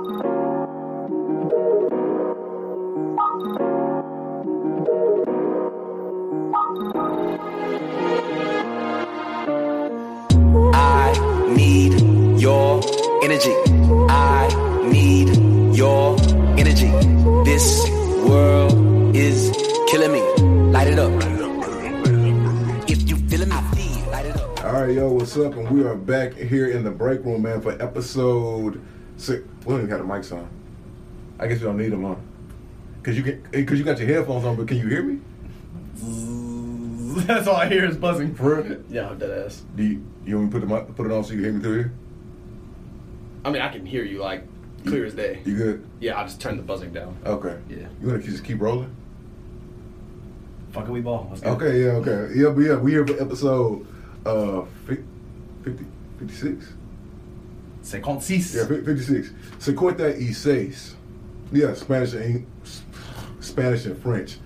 I need your energy. I need your energy. This world is killing me. Light it up. If you feeling me, feel. Light it up. All right, yo, what's up? And we are back here in the break room, man, for episode six. We don't even have the mics on. I guess you don't need them on, cause you can, cause you got your headphones on. But can you hear me? That's all I hear is buzzing. For real? Yeah, I'm dead ass. Do you, you want me to put them up, put it on so you can hear me through here? I mean, I can hear you like clear as day. You good? Yeah, I'll just turned the buzzing down. Okay. Yeah. You want to just keep rolling? Fucking we ball. Let's go. Okay. Yeah. Okay. Yeah. But yeah, we here for episode uh 50, 50 56. 56. Yeah, fif- 56. Cincuenta y seis. Yeah, Spanish and Spanish and French.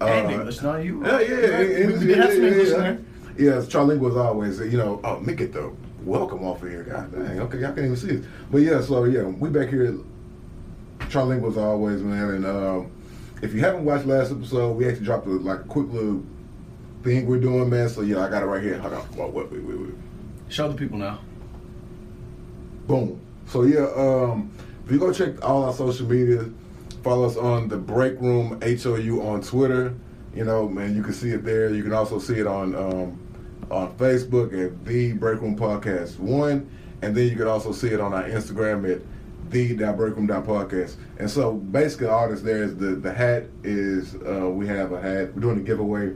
And Uh, English, not you. Yeah, yeah, yeah, did have yeah, English yeah. Yeah, it's trilingual as always. You know, oh, make it the welcome off of here. God dang, okay, y'all can't even see it. But yeah, so yeah, we back here. Trilingual as always, man. And um, if you haven't watched last episode, we actually dropped a, like a quick little thing we're doing, man. So yeah, I got it right here. Hold on, wait, wait, wait. wait. Show the people now. Boom. So yeah, um, if you go check all our social media, follow us on the Break Room HOU on Twitter. You know, man, you can see it there. You can also see it on um, on Facebook at the Break Room Podcast One, and then you can also see it on our Instagram at the Podcast. And so basically, all that's there is the the hat is uh, we have a hat. We're doing a giveaway.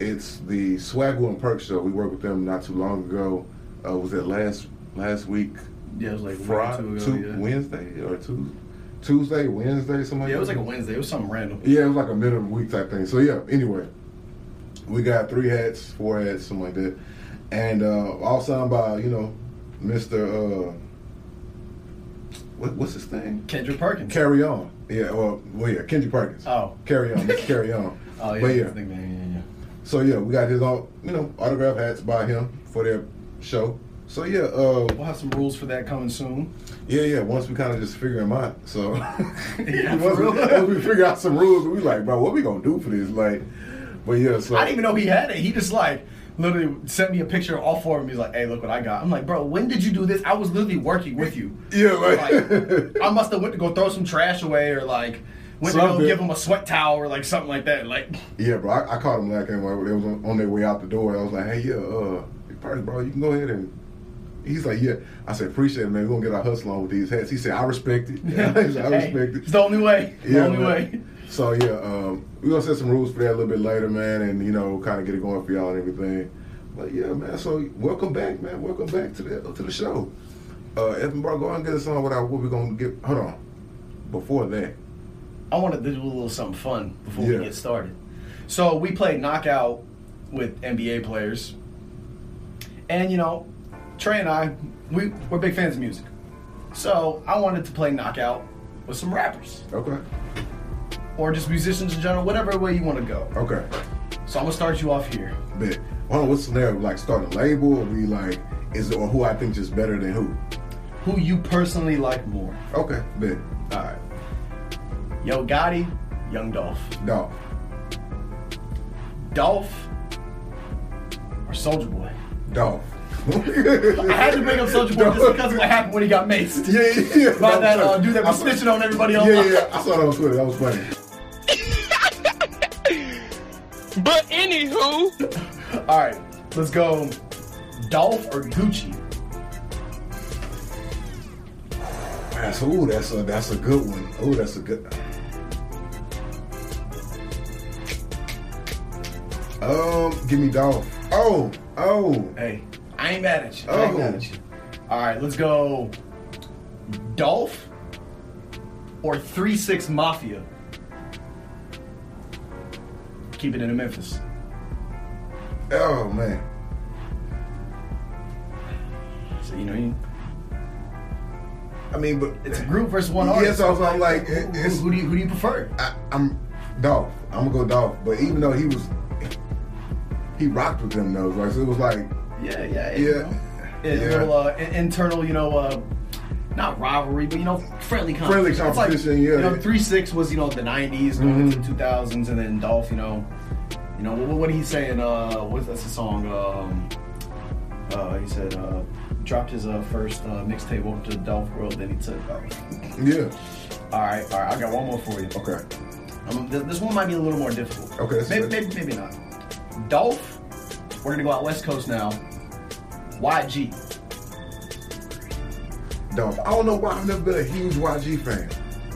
It's the Swaggle and Perk Show. We worked with them not too long ago. Uh, was it last last week? Yeah, it was like Friday, two ago, Tu- yeah. Wednesday or Tuesday, Tuesday, Wednesday, something like Yeah, it was like a Wednesday. It was something random. Yeah, it was like a middle of the week type thing. So yeah, anyway, we got three hats, four hats, something like that, and uh, all signed by you know, Mister uh, what, what's his thing? Kendrick Perkins. Carry on. Yeah, well, well, yeah, Kendrick Perkins. Oh. carry on, Mr. carry on. Oh yeah, but yeah, that's the thing, man. Yeah, yeah. so yeah, we got his all you know autograph hats by him for their show. So yeah, uh, We'll have some rules for that coming soon. Yeah, yeah. Once we kind of just figure them out, so Yeah, once, we, once we figure out some rules, we like, bro, what we gonna do for this? Like, but yeah, so I didn't even know he had it. He just like literally sent me a picture of all four of them. He's like, "Hey, look what I got." I'm like, "Bro, when did you do this?" I was literally working with you. yeah, like, Like, I must have went to go throw some trash away or like went to go give him a sweat towel or like something like that. Like, yeah, bro. I, I caught them like, they was on, on their way out the door. I was like, hey, yeah, uh, bro, you can go ahead and. He's like, yeah. I said, appreciate it, man. We're gonna get our hustle on with these hats. He said, I respect it. He said, I Hey, it. It's the only way. The only man. way. So yeah, um, we're gonna set some rules for that a little bit later, man, and you know, kind of get it going for y'all and everything. But yeah, man. So welcome back, man. Welcome back to the to the show. Uh, Evan, bro, go ahead and get us on what, I, what we're gonna get. Hold on. Before that, I wanted to do a little something fun before Yeah. we get started. So we played knockout with NBA players, and you know, Trey and I, we we're big fans of music. So I wanted to play knockout with some rappers okay, or just musicians in general, whatever way you want to go. okay, So I'm gonna start you off here. But Hold on, what's the scenario? Like start a label, or we like, is it or who I think just better than who? Who you personally like more? Okay, bet. All right. Yo Gotti, Young Dolph. Dog, Dolph or Soulja Boy? dog. I had to bring up Soulja Boy just because of what happened when he got maced. Yeah, yeah, yeah. By that uh, dude that was I- snitching on everybody else. Yeah, yeah, yeah. I saw that on Twitter. That was funny. But anywho, All right, let's go. Dolph or Gucci? That's ooh, that's a that's a good one. Ooh, that's a good. Um, give me Dolph. Oh, oh, Hey, I ain't mad at you. Oh. I ain't Oh. mad at you. All right, let's go. Dolph or Three Six Mafia? Keep it in Memphis. oh man. So you know, you, I mean, but it's a group versus one Yeah, artist. so I'm like, who, who- who do you who do you prefer? I, I'm Dolph. I'm gonna go Dolph. But even though he was, he rocked with them though. Right? So it was like, Yeah, yeah, Yeah. you know. A Yeah. little uh, internal, you know, uh, not rivalry, but you know, friendly Friendly competition. It's competition, like, yeah. You know, three six was you know the '90s going Mhm. into the 2000s, and then Dolph, you know, you know what, what did he say in uh, what's that's the song? Um, uh, he said uh, dropped his uh, first uh, mixtape over to the Dolph World, then he took. off. Yeah. All right, all right, I got one more for you. Okay. Um, th- this one might be a little more difficult. Okay, maybe, maybe, maybe not. Dolph, we're gonna go out West Coast now. YG. Dolph. I don't know why I've never been a huge YG fan.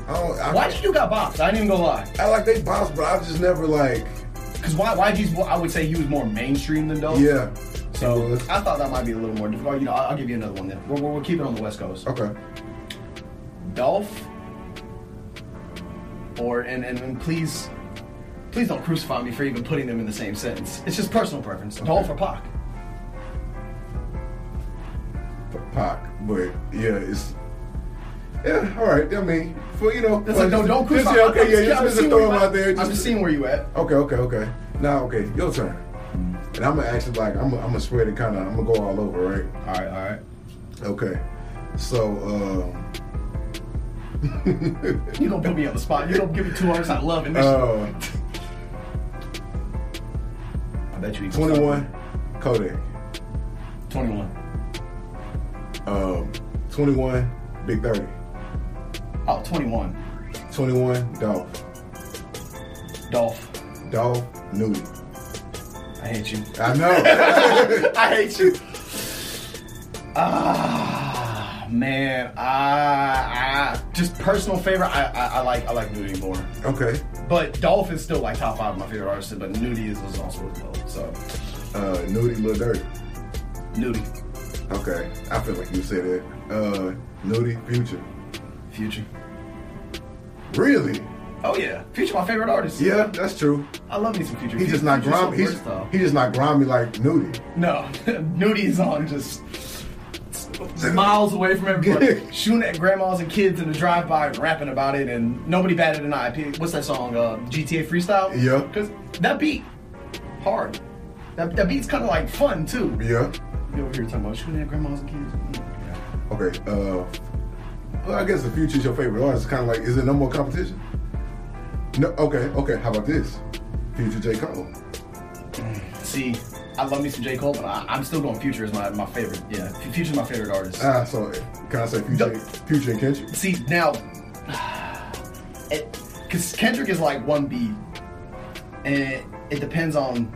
I don't. I, YG you got boxed. I ain't even gonna lie. I like they boss, but I just never like. Because y- YG's, I would say he was more mainstream than Dolph. Yeah. So I thought that might be a little more difficult. You know, I'll, I'll give you another one then. We'll, we'll, we'll keep it on the West Coast. Okay. Dolph, or and, and and please, please don't crucify me for even putting them in the same sentence. It's just personal preference. Dolph or Pac. For Pac, but yeah, it's. Yeah, all right. I mean, for you know, It's like, no, don't just, crucify. yeah, okay, yeah, just- just, I'm just throw them out there. I'm Just, just seeing where you at. Okay, okay, okay. Now, okay, your turn. And I'm gonna actually like I'm gonna, I'm gonna spread it kind of. I'm gonna go all over, right? All right, all right. Okay. So, um, You don't put me on the spot. You don't give me two artists I love and this. uh, I bet you. he- 21, Kodak. 21. Um, 21, Big 30. Oh, 21. 21, Dolph. Dolph. Dolph, Nudy. I hate you. I know. I hate you. Ah, man. I, I just personal favorite. I, I, I like I like Nudy more, okay. But Dolph is still like top five of my favorite artists. But Nudy is, also as well. So Uh, Nudy, Lil Durk. Nudy, Okay. I feel like you said it. Uh, Nudy, Future. Future. Really? Oh yeah, Future my favorite artist. Yeah, that's true. I love me some Future. He's just not so grimy. He's, he's just not grimy like Nudy. No, Nudy's on just miles away from everybody, shooting at grandmas and kids in the drive-by, rapping about it, and nobody batted an eye. What's that song? Uh, GTA Freestyle. Yeah. Because that beat, hard. That, that beat's kind of like fun too. Yeah. You over here talking about shooting at grandmas and kids. Mm, Okay. Uh, well, I guess the Future's your favorite artist. It's kind of like, is there no more competition? No. Okay. Okay. How about this? Future J Cole. See, I love me some J Cole, but I, I'm still going Future as my, my favorite. Yeah, Future's my favorite artist. Ah, so can I say Future? No. Future and Kendrick. See now, because Kendrick is like one beat, and it, it depends on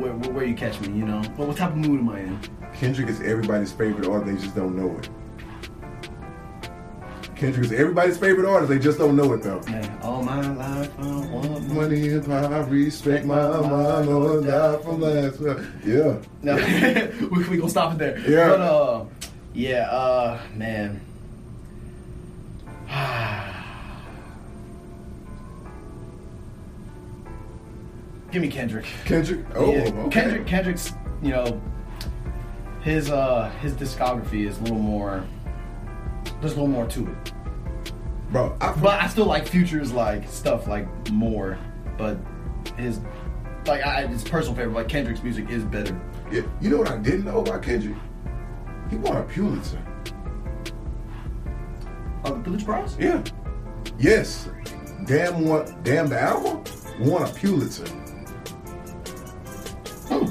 where, where, where you catch me. You know, but what type of mood am I in? Kendrick is everybody's favorite artist. They just don't know it. Kendrick is everybody's favorite artist. They just don't know it though. Man, all my life I want Money and power, respect my mind, or die from last. Yeah. No, we we gonna stop it there. Yeah. But uh, yeah, uh, man. Give me Kendrick. Kendrick. Oh, Yeah, okay. Kendrick. Kendrick's, you know, his uh his discography is a little more. There's a little more to it, Bro, I, but I still like Future's like stuff like more. But his like I, his personal favorite. Like Kendrick's music is better. yeah, you know what I didn't know about Kendrick? He won a Pulitzer. Oh, the Pulitzer Prize? Yeah. Yes. Damn one. Damn the album won a Pulitzer. Hmm.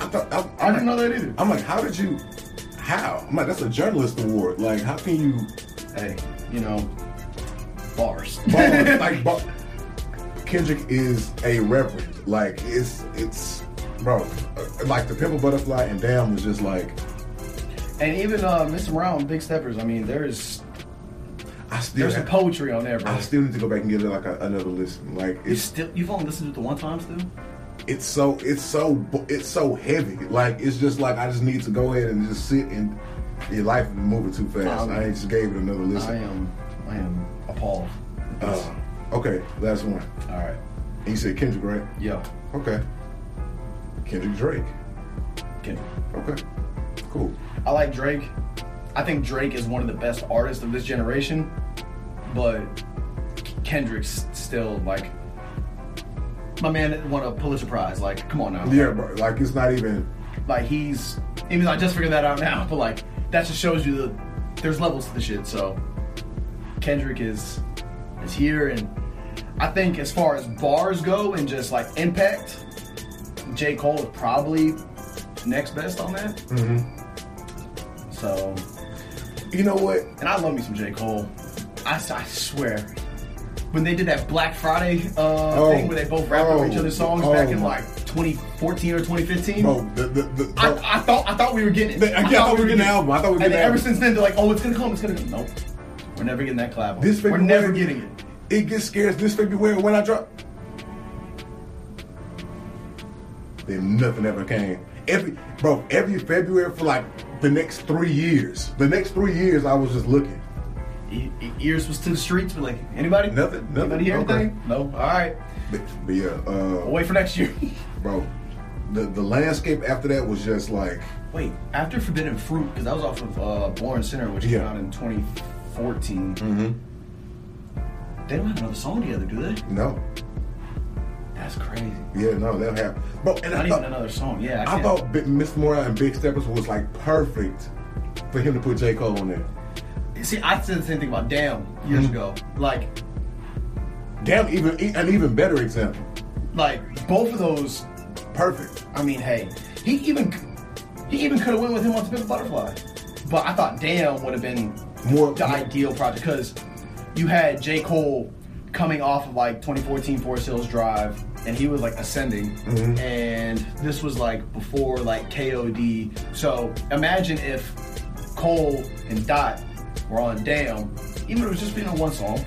I thought I, I didn't know that either. I'm like, how did you? How? I'm like, that's a journalist award. Like, how can you? Hey, you know, bars. Bars, like, bar, Kendrick is a reverend. Like, it's it's bro. uh, Like the Pimp a Butterfly and Damn was just like, and even uh, Mr. Brown, Big Steppers. I mean, there's I still there's some poetry on there, bro. I still need to go back and give it like a, another listen. Like You it's still you've only listened to it the one time still? It's so it's so it's so heavy. Like it's just like I just need to go ahead and just sit and your life is moving too fast. Um, I just gave it another listen. I am I am appalled. Uh, okay, last one. All right. And you said Kendrick, right? Yeah. Okay. Kendrick Drake. Kendrick. Okay. Cool. I like Drake. I think Drake is one of the best artists of this generation, but Kendrick's still like my man won a Pulitzer Prize. Like, come on now. Yeah, bro. Like it's not even. Like he's even I just figured that out now, but like that just shows you the there's levels to the shit. So Kendrick is is here, and I think as far as bars go and just like impact, J Cole is probably next best on that. Mm-hmm. So, You know what? and I love me some J Cole. I, I swear. When they did that Black Friday uh, Oh. thing where they both rapped over each Oh. other's songs back in Oh. like 2014 or 2015, Bro, the, the, the, I, I thought I thought we were getting it. I thought we were getting the album. I thought we were And getting the ever since then, they're like, "Oh, it's gonna come. It's gonna come." Nope, we're never getting that collab. this we're never getting it. It gets scarce this February when I drop. Then nothing ever came. Every bro, every February for like the next three years. The next three years, I was just looking. Ears was to the streets. We're like, anybody? Nothing, nothing. Anybody hear Okay. anything? No. All right. But, but yeah, uh, We'll wait for next year. bro, the the landscape after that was just like wait, after Forbidden Fruit, because that was off of uh, Born Sinner, which Yeah. came out in 2014. mm-hmm. They don't have another song together, do they? no, That's crazy. yeah, no, that happened. Bro, and Not I even thought, another song. Yeah, I, I thought Miss Mr. Morale and Big Steppers was like perfect for him to put J Cole on there. See, I said the same thing about Damn years Mhm. ago. Like, Damn, even an even better example. like both of those Perfect. I mean, hey, he even he even could have went with him on Pimp Butterfly, but I thought Damn would have been More the ideal project because you had J Cole coming off of like 2014 Forest Hills Drive, and he was like ascending, Mhm. and this was like before like KOD. So imagine if Cole and Dot were on Damn, even if it was just being on one song.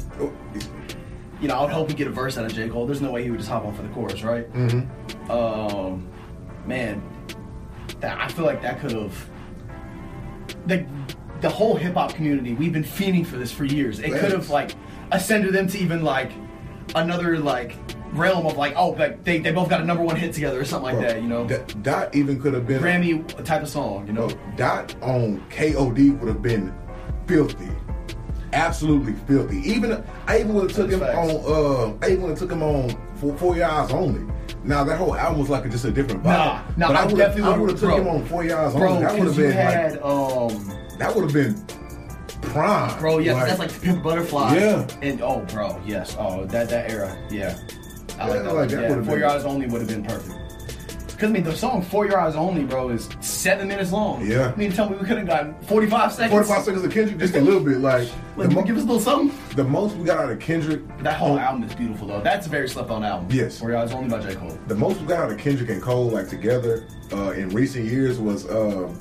You know, I would hope we get a verse out of J Cole. There's no way he would just hop on for the chorus, right? mhm. um, man, that I feel like that could have the the whole hip hop community. We've been fiending for this for years. It could have like ascended them to even like another like realm of like oh like they, they both got a number one hit together or something like Bro, that. You know, D- Dot even could have been Grammy type of song. You know, Bro, Dot on KOD would have been filthy, absolutely filthy. Even I even would have took him on. Uh, I even would have took him on for four yards only. Now that whole album was like a, just a different vibe. Nah, nah, but I I would definitely have. I would've- took him on For Your Eyes bro, only. That would have been had like um, that would have been prime. bro, yes, that's like Pimp Butterfly. Yeah. and oh, bro, yes, oh that that era, yeah. I Yeah, like that. like, that yeah, Four been- Eyes Only would have been perfect. Because I mean, the song "For Your Eyes Only," bro, is seven minutes long. Yeah. You mean to tell me we could have gotten forty-five seconds? Forty-five seconds of Kendrick, just a little bit. Like Like, the, mo- give us a little something. the most we got out of Kendrick. That whole on- album is beautiful, though. That's a very slept-on album. Yes. "For Your Eyes Only" by J. Cole. The most we got out of Kendrick and Cole like together uh, in recent years was uh,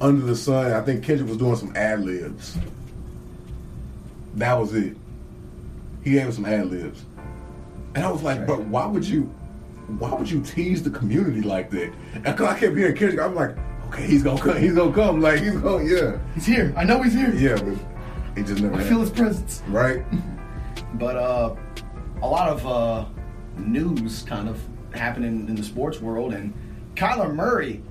Under the Sun. I think Kendrick was doing some ad libs. That was it. He gave us some ad libs, and I was like, "But why would you? Why would you tease the community like that?" And 'cause I kept hearing Kendrick, I'm like, "Okay, he's gonna come. He's gonna come. Like he's gonna, yeah, He's here. I know he's here. yeah." But he just never. I happened. feel his presence. right. But uh, a lot of uh, news kind of happening in the sports world, and Kyler Murray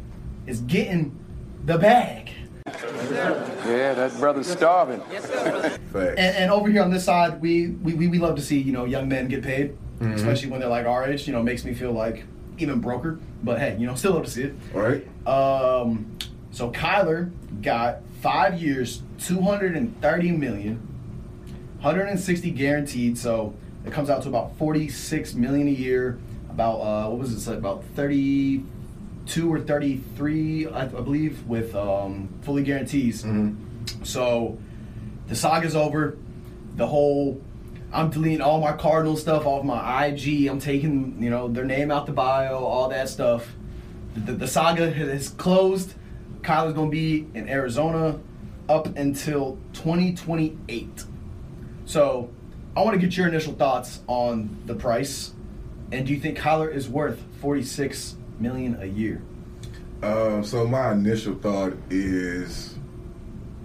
is getting the bag. Yeah, that brother's starving. Facts. And, and over here on this side, we, we, we, we love to see you know young men get paid, especially when they're like our age. You know, makes me feel like even broker. But hey, you know, still love to see it. right. Um, so Kyler got five years, two hundred and thirty million, 160 guaranteed. So it comes out to about 46 million a year. About uh, what was it? Like about 32 or 33, I, I believe, with um, fully guarantees. So the saga's over. The whole I'm deleting all my Cardinal stuff off my IG. I'm taking you know their name out the bio, all that stuff. The, the saga has closed. Kyler's gonna be in Arizona up until 2028. So I want to get your initial thoughts on the price, and do you think Kyler is worth 46 million a year? Um, so my initial thought is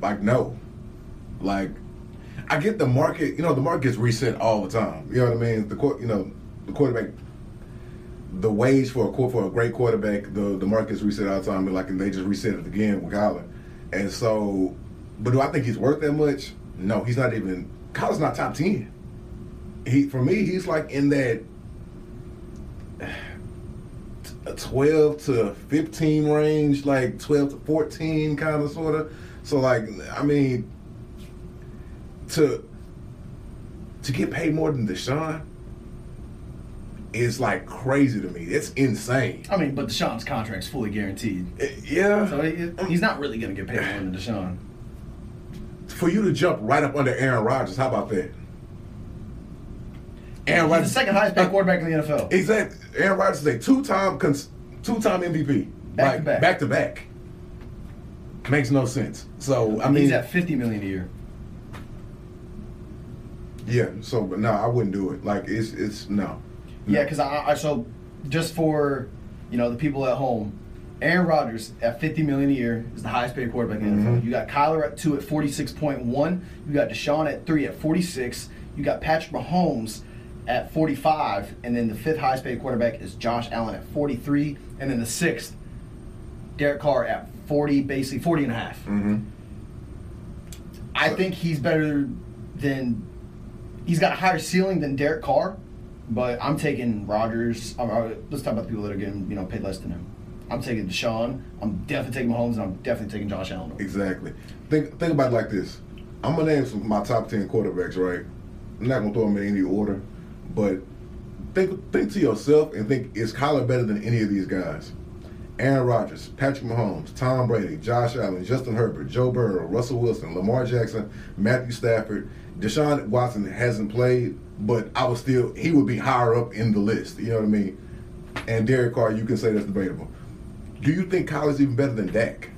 like no. Like I get the market, you know, the market gets reset all the time. You know what I mean? The quar- you know, the quarterback the wage for a for a great quarterback, the the market gets reset all the time, like and they just reset it again with Kyler. And so but do I think he's worth that much? No, he's not even Kyler's not top ten. He for me, he's like in that a 12 to 15 range, like 12 to 14 kind of sort of. So like, I mean, to to get paid more than Deshaun is like crazy to me. It's insane. I mean, but Deshaun's contract's fully guaranteed. Uh, Yeah. So he, he's not really going to get paid more than Deshaun. For you to jump right up under Aaron Rodgers, how about that? Aaron He's Rodgers, the second highest paid quarterback in the NFL. Exactly. Aaron Rodgers is a two-time cons- two-time MVP. Back to back. Back to back. Makes no sense. So I mean, he's at 50 million a year. Yeah. So, but no, I wouldn't do it. Like it's it's no. Yeah, because I, I so just for you know the people at home, Aaron Rodgers at 50 million a year is the highest paid quarterback in the NFL. You got Kyler at two at 46.1. You got Deshaun at three at 46. You got Patrick Mahomes at 45, and then the fifth highest paid quarterback is Josh Allen at 43, and then the sixth, Derek Carr at 40, basically 40 and a half. Mm-hmm. I think he's better than he's got a higher ceiling than Derek Carr, but I'm taking Rodgers. I'm, uh, let's talk about the people that are getting you know paid less than him. I'm taking Deshaun. I'm definitely taking Mahomes, and I'm definitely taking Josh Allen. Exactly. Think think about it like this. I'm gonna name some of my top ten quarterbacks, right? I'm not gonna throw them in any order, but think think to yourself and think is Kyler better than any of these guys? Aaron Rodgers, Patrick Mahomes, Tom Brady, Josh Allen, Justin Herbert, Joe Burrow, Russell Wilson, Lamar Jackson, Matthew Stafford, Deshaun Watson hasn't played, but I would still he would be higher up in the list. You know what I mean? And Derek Carr, you can say that's debatable. Do you think Kyler's even better than Dak?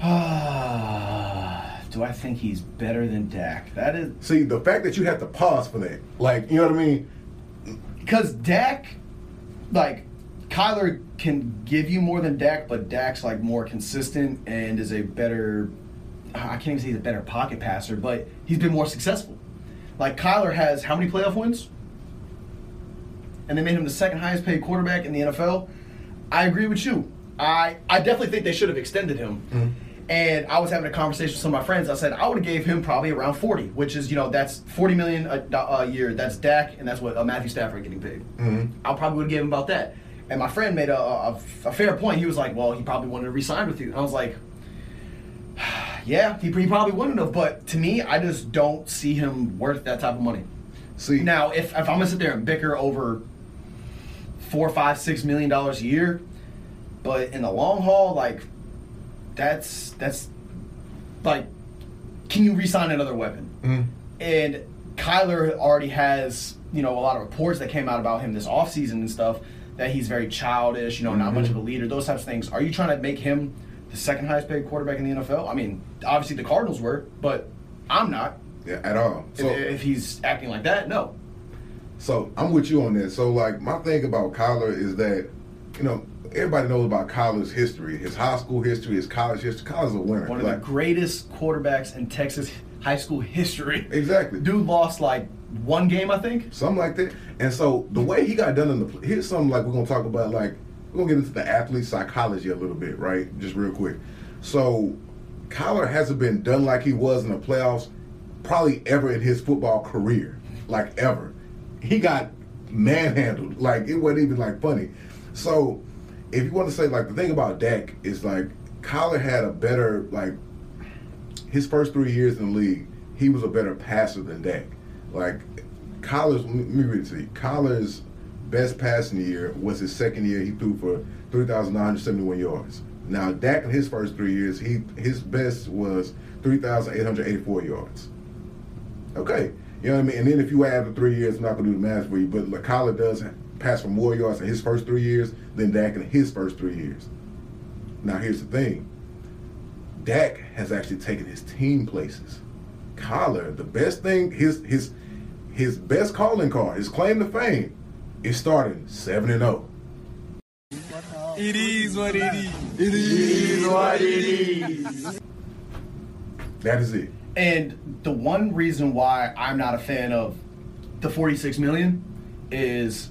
Do I think he's better than Dak? That is See, the fact that you have to pause for that, like, you know what I mean? because Dak, like Kyler, can give you more than Dak, but Dak's like more consistent and is a better. I can't even say he's a better pocket passer, but he's been more successful. Like Kyler has how many playoff wins? And they made him the second highest paid quarterback in the NFL. I agree with you. I I definitely think they should have extended him. And I was having a conversation with some of my friends. I said I would have gave him probably around forty, which is you know that's forty million a, a year. That's Dak, and that's what uh, Matthew Stafford getting paid. I probably would have given him about that. And my friend made a, a, a fair point. He was like, "Well, he probably wanted to resign with you." And I was like, "Yeah, he, he probably wouldn't have." But to me, I just don't see him worth that type of money. See, Now, if, if I'm gonna sit there and bicker over four, five, six million dollars a year, but in the long haul, like that's that's like, can you re-sign another weapon? Mhm. And Kyler already has you know a lot of reports that came out about him this offseason and stuff that he's very childish, you know, not much of a leader, those types of things. Are you trying to make him the second highest paid quarterback in the NFL? I mean, obviously the Cardinals were, but I'm not. yeah, at all. If- if he's acting like that, no. so I'm with you on that. So, like, my thing about Kyler is that, you know, everybody knows about Kyler's history, his high school history, his college history. Kyler's a winner. One of like, the greatest quarterbacks in Texas high school history. Exactly. Dude lost like one game, I think. something like that. And so the way he got done in the here's something like we're gonna talk about like we're gonna get into the athlete psychology a little bit, right? Just real quick. So Kyler hasn't been done like he was in the playoffs probably ever in his football career, like ever. He got manhandled, like it wasn't even like funny. So if you want to say like the thing about Dak is like Kyler had a better like his first three years in the league, he was a better passer than Dak. Like Kyler's, let me read it to you. Kyler's best passing year was his second year. He threw for three thousand nine hundred seventy-one yards. Now Dak in his first three years, he his best was three thousand eight hundred eighty-four yards. Okay, you know what I mean. And then if you add the three years, I'm not gonna do the math for you, but Kyler does pass for more yards in his first three years than Dak in his first three years. Now here's the thing. Dak has actually taken his team places. Kyler, the best thing, his his his best calling card, his claim to fame, is starting seven and oh. zero. It is what it is. That is it. And the one reason why I'm not a fan of the 46 million is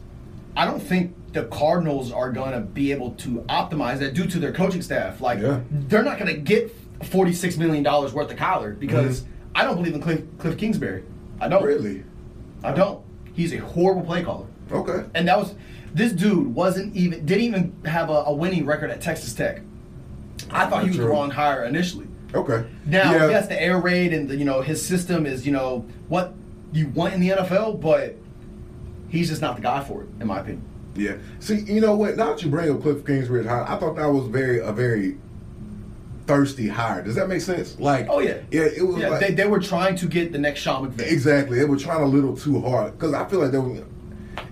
I don't think the Cardinals are going to be able to optimize that due to their coaching staff. Like, Yeah. they're not going to get 46 million dollars worth of Kyler because mm-hmm. I don't believe in Cliff, Cliff Kingsbury. I don't. Really? I don't. He's a horrible play caller. Okay. And that was this dude wasn't even didn't even have a, a winning record at Texas Tech. I thought he was the True. wrong hire initially. Okay. Now, yeah. yes, the air raid and the, you know his system is you know what you want in the NFL, but he's just not the guy for it, in my opinion. Yeah. See, you know what? Now that you bring up Cliff Kingsbury, hire, I thought that was very a very thirsty hire. Does that make sense? Like, Oh yeah, yeah. It was Yeah, like they, they were trying to get the next Sean McVay. exactly. They were trying a little too hard because I feel like they were.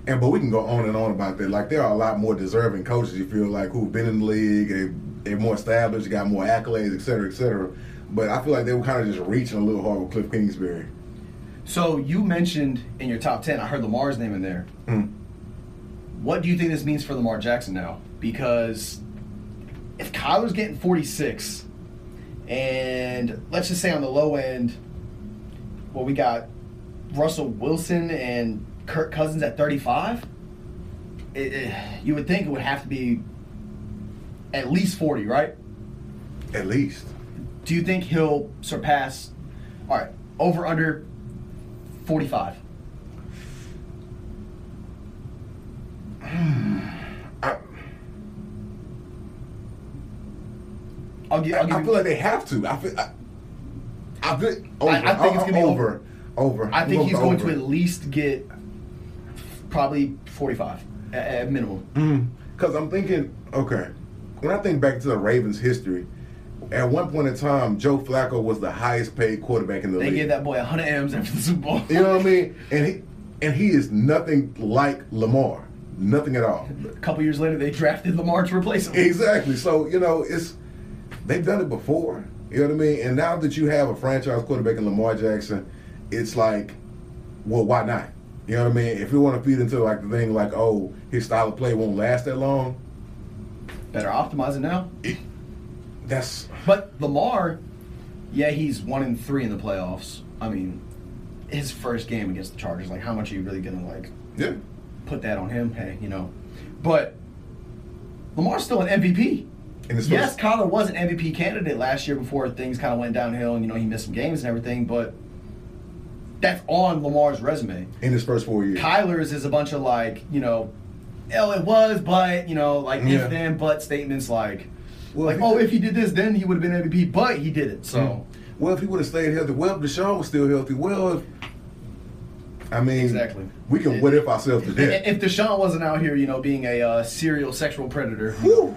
And but we can go on and on about that. Like there are a lot more deserving coaches. You feel like who've been in the league, they're more established, got more accolades, et cetera, et cetera. But I feel like they were kind of just reaching a little hard with Cliff Kingsbury. So you mentioned in your top ten, I heard Lamar's name in there. Mm. What do you think this means for Lamar Jackson now? Because if Kyler's getting 46, and let's just say on the low end, well, we got Russell Wilson and Kirk Cousins at 35. It, it, you would think it would have to be at least 40, right? At least. Do you think he'll surpass? All right, over under 45. I, I'll give. I, I'll give I feel like they have to. I feel. I, I feel over. I- I think it's gonna be over. Over. I I'm think he's going over. to at least get probably 45 at, at minimum. Hmm. Because I'm thinking, okay, when I think back to the Ravens' history, at one point in time, Joe Flacco was the highest paid quarterback in the They league. They gave that boy 100 M's after the Super Bowl. you know what I mean? And he and he is nothing like Lamar, nothing at all. A couple years later, they drafted Lamar to replace him. Exactly. So you know, it's they've done it before. You know what I mean? And now that you have a franchise quarterback in Lamar Jackson, it's like, well, why not? You know what I mean? If you want to feed into like the thing like, oh, his style of play won't last that long, Better optimize it now. that's But Lamar, yeah, he's one in three in the playoffs. I mean, his first game against the Chargers, like, how much are you really gonna like yeah. put that on him? Hey, you know, but Lamar's still an MVP. Yes, Kyler was an MVP candidate last year before things kind of went downhill and you know he missed some games and everything, but that's on Lamar's resume. in his first four years. Kyler's is a bunch of like, you know, oh it was, but you know, like Yeah. if then but statements like Well, like if oh he- if he did this then he would have been MVP, but he did it. So Well, if he would have stayed healthy, well, if Deshaun was still healthy, well, if, I mean, Exactly. We can what if ourselves to death. if Deshaun wasn't out here, you know, being a uh, serial sexual predator, Whew.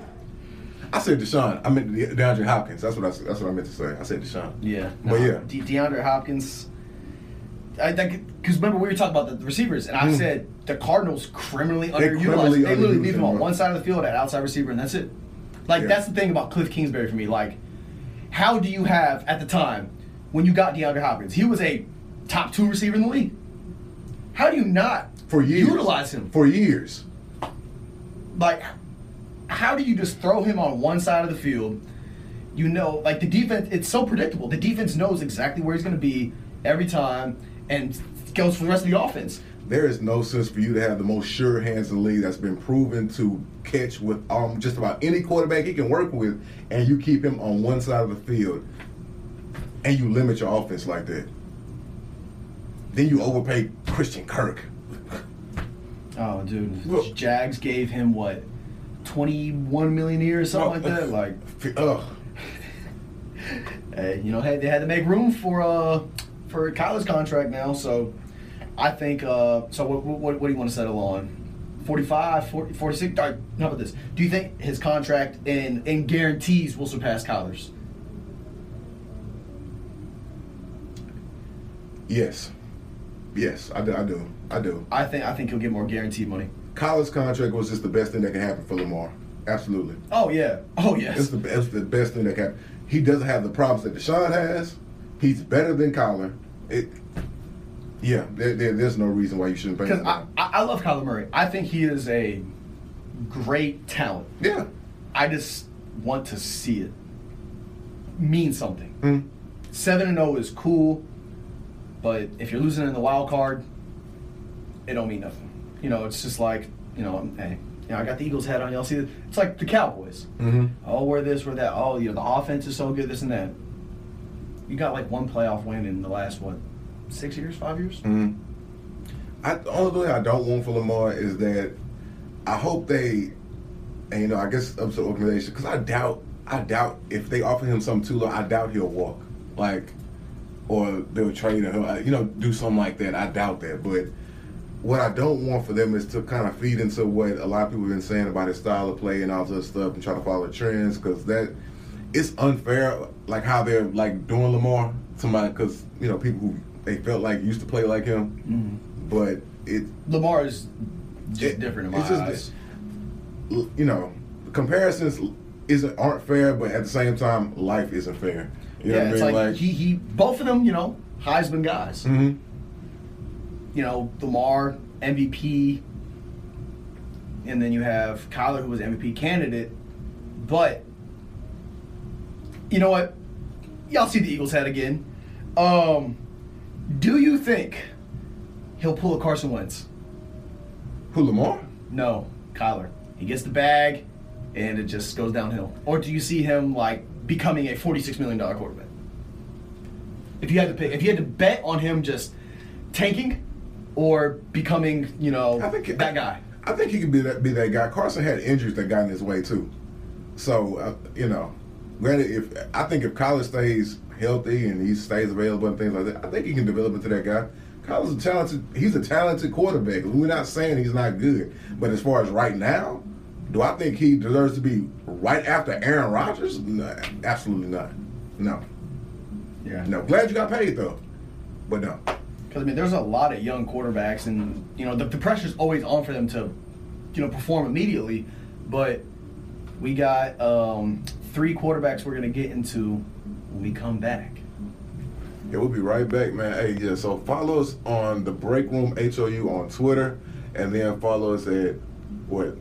I said Deshaun. I meant DeAndre Hopkins. That's what I. That's what I meant to say. I said Deshaun. Yeah, But yeah. De- DeAndre Hopkins. I think because remember we were talking about the, receivers, and I Mm. said the Cardinals criminally They underutilized. criminally they literally leave him him, on one side of the field at outside receiver, and that's it. Like Yeah. that's the thing about Cliff Kingsbury for me. Like, how do you have at the time when you got DeAndre Hopkins? He was a top two receiver in the league. How do you not For years. utilize him? For years. like how do you just throw him on one side of the field you know like the defense it's so predictable the defense knows exactly where he's going to be every time and goes for the rest of the offense There is no sense for you to have the most sure hands in the league that's been proven to catch with um, just about any quarterback he can work with, and you keep him on one side of the field, and you limit your offense like that. Then you overpay Christian Kirk. oh dude Well- jags gave him what 21 million a year or something like that like Ugh. hey, you know hey, they had to make room for uh for Kyler's contract now so I think uh so what what, what do you want to settle on 45 40, 46 all right, how about this do you think his contract and and guarantees will surpass Kyler's Yes. Yes, I do. I do. I do. I think I think he'll get more guaranteed money. Kyler's contract was just the best thing that can happen for Lamar. Absolutely. Oh yeah. Oh yes. It's the, it's the best thing that can He doesn't have the problems that Deshaun has. He's better than Kyler. It, yeah, there, there, there's no reason why you shouldn't him. I, I love Kyler Murray. I think he is a great talent. yeah. I just want to see it mean something. Mm. Seven and zero is cool, but if you're losing in the wild card, it don't mean nothing. You know, it's just like you know, hey, you know, I got the Eagles hat on. Y'all see it? It's like the Cowboys. Mm-hmm. Oh, we're this, we're that. Oh, you know, the offense is so good, this and that. You got like one playoff win in the last what, six years, five years? Mm-hmm. I, the only thing I don't want for Lamar is that I hope they, and you know, I guess up to the organization because I doubt I doubt if they offer him something too low, I doubt he'll walk. Like, or they'll trade uh, you know, do something like that. I doubt that. But what I don't want for them is to kind of feed into what a lot of people have been saying about his style of play and all this stuff and try to follow trends because that it's unfair, like how they're like doing Lamar. to my because you know, people who they felt like used to play like him, but it Lamar is just It- different in my it's just eyes. you know, comparisons isn't aren't fair, but at the same time, life isn't fair. You know yeah, what I it's mean? like, he he both of them, you know, Heisman guys. Mhm. You know, Lamar MVP, and then you have Kyler who was MVP candidate, but you know what? Y'all see the Eagles head again. Um, do you think he'll pull a Carson Wentz? who Lamar? No, Kyler. He gets the bag, and it just goes downhill. Or do you see him like becoming a forty-six million dollar quarterback? If you had to pick, if you had to bet on him just tanking or becoming, you know, I think that guy. I think he could be that be that guy. Carson had injuries that got in his way too, so uh, you know, granted, if I think if Kyler stays healthy and he stays available and things like that, I think he can develop into that guy. Kyler's a talented. He's a talented quarterback. We're not saying he's not good, but as far as right now, do I think he deserves to be right after Aaron Rodgers? No, absolutely not. No, Yeah. no. Glad you got paid though, but no. Because I mean, there's a lot of young quarterbacks, and you know the, the pressure's always on for them to, you know, perform immediately. But we got um, three quarterbacks we're gonna get into when we come back. Yeah, we'll be right back, man. Hey, yeah, so follow us on the Break Room HOU on Twitter, and then follow us at what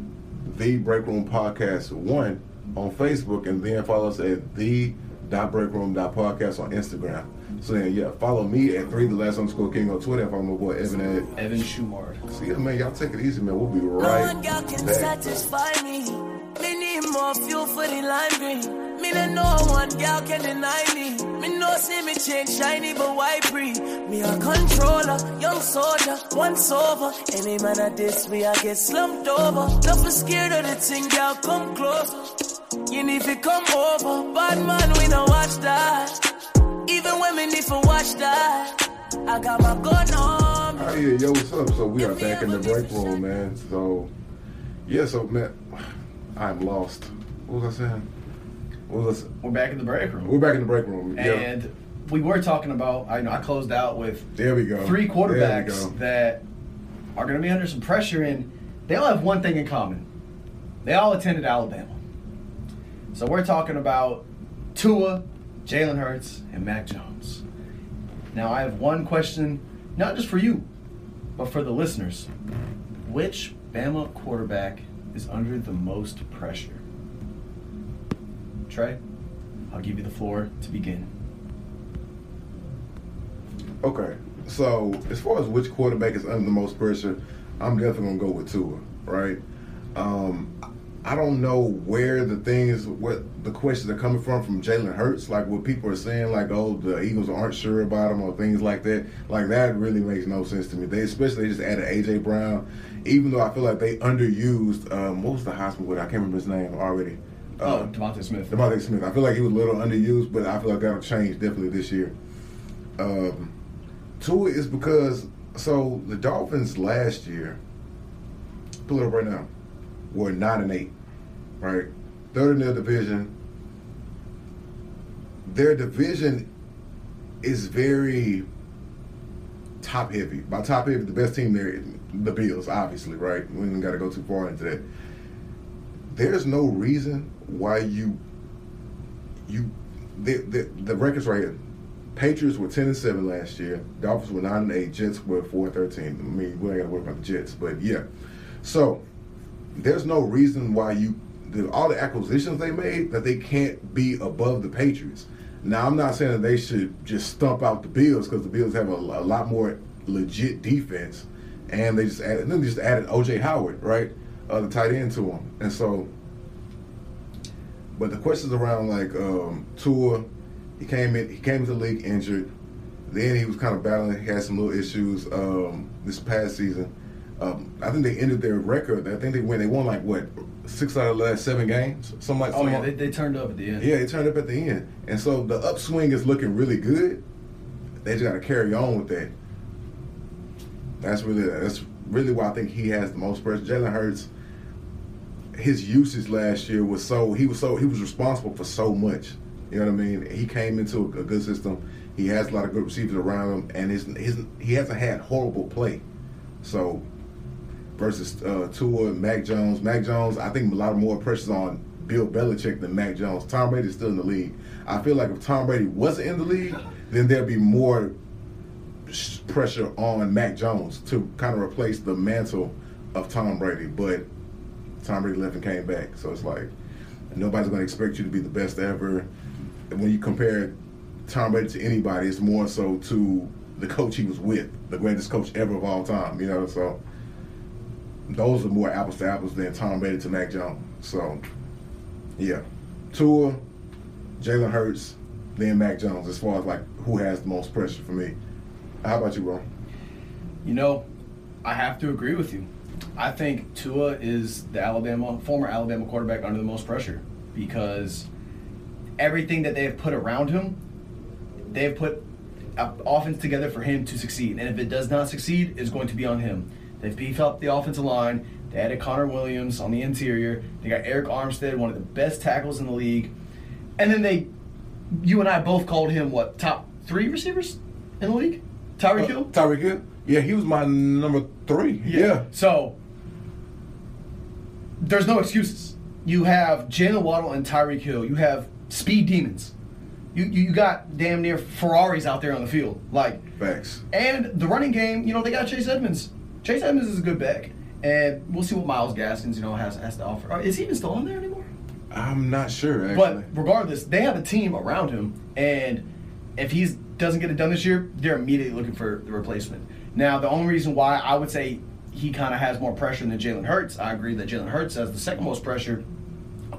the Break Room Podcast One on Facebook, and then follow us at the dot break room dot podcast on Instagram. So then, yeah, follow me at three the last underscore king on Twitter. And follow my boy Evan at. Evan Shumard. See ya, man. Y'all take it easy, man. We'll be No right one girl can back. Me. Need more fuel for the lime green. Me no one girl can deny me. Me no see me change shiny, but why breathe? Me a controller, young soldier, once over. Any man at this, me I get slumped over. Don't be scared of the thing, girl, come close. You need to come over, bad man, we no watch that. Even when me need to watch that, I got my gun on. Oh yeah, yo, what's up? So we are back in the break room, man. So yeah, so man, I'm lost. What was I saying? What was I, We're back in the break room. We're back in the break room. Yeah. And we were talking about, I know I closed out with There we go. three quarterbacks go. that are going to be under some pressure, and they all have one thing in common. They all attended Alabama. So we're talking about Tua, Jalen Hurts, and Mac Jones. Now, I have one question, not just for you, but for the listeners. Which Bama quarterback is under the most pressure? Trey, I'll give you the floor to begin. Okay, so as far as which quarterback is under the most pressure, I'm definitely gonna go with Tua, right? Um, I don't know where the things, what the questions are coming from from Jalen Hurts, like what people are saying, like oh the Eagles aren't sure about him or things like that. Like that really makes no sense to me. They especially they just added AJ Brown, even though I feel like they underused. Um, what was the hospital with? I can't remember his name already. Oh, Uh, DeVonta Smith. DeVonta Smith. I feel like he was a little underused, but I feel like that'll change definitely this year. Um, Tua is because so the Dolphins last year, pull it up right now, were nine and eight, right? Third in their division. Their division is very top heavy. By top heavy, the best team there, the Bills, obviously, right? We ain't got to go too far into that. There's no reason why you you the the, the records right here. Patriots were ten and seven last year. Dolphins were nine and eight. Jets were four and thirteen. I mean, we ain't got to worry about the Jets, but yeah. So there's no reason why you the, all the acquisitions they made that they can't be above the Patriots. Now I'm not saying that they should just stump out the Bills because the Bills have a, a lot more legit defense, and they just added then they just added OJ Howard right, uh, the tight end to them, and so. But the questions around like um, Tua, he came in, he came to the league injured. Then he was kind of battling, he had some little issues um, this past season. Um, I think they ended their record. I think they win. They won like what six out of the last seven games, something like. Oh yeah, they, they turned up at the end. yeah, they turned up at the end, and so the upswing is looking really good. They just got to carry on with that. That's really that's really why I think he has the most pressure. Jalen Hurts, his usage last year was so he was so he was responsible for so much. You know what I mean? He came into a, a good system. He has a lot of good receivers around him, and his, his he hasn't had horrible play. So versus uh, Tua Mac Jones. Mac Jones, I think a lot more pressure on Bill Belichick than Mac Jones. Tom Brady's still in the league. I feel like if Tom Brady wasn't in the league, then there'd be more pressure on Mac Jones to kind of replace the mantle of Tom Brady. But Tom Brady left and came back, so it's like nobody's going to expect you to be the best ever. And when you compare Tom Brady to anybody, it's more so to the coach he was with, the greatest coach ever of all time. You know, so those are more apples to apples than Tom Brady to Mac Jones. So, yeah, Tua, Jalen Hurts, then Mac Jones. As far as like who has the most pressure for me. How about you, bro? You know, I have to agree with you. I think Tua is the Alabama former Alabama quarterback under the most pressure because everything that they have put around him, they have put uh, offense together for him to succeed. And if it does not succeed, it's going to be on him. They've beefed up the offensive line. They added Connor Williams on the interior. They got Eric Armstead, one of the best tackles in the league. And then they, you and I both called him what top three receivers in the league? Tyreek uh, Hill. Tyreek Hill? Yeah, he was my number three. Yeah. So there's no excuses. You have Jaylen Waddle and Tyreek Hill. You have speed demons. You you got damn near Ferraris out there on the field. Like Facts. and the running game, you know, they got Chase Edmonds. Chase Edmonds is a good back. And we'll see what Myles Gaskins, you know, has has to offer. Is he even still on there anymore? I'm not sure, actually. But regardless, they have a team around him, and if he doesn't get it done this year, they're immediately looking for the replacement. Now, the only reason why I would say he kind of has more pressure than Jalen Hurts, I agree that Jalen Hurts has the second most pressure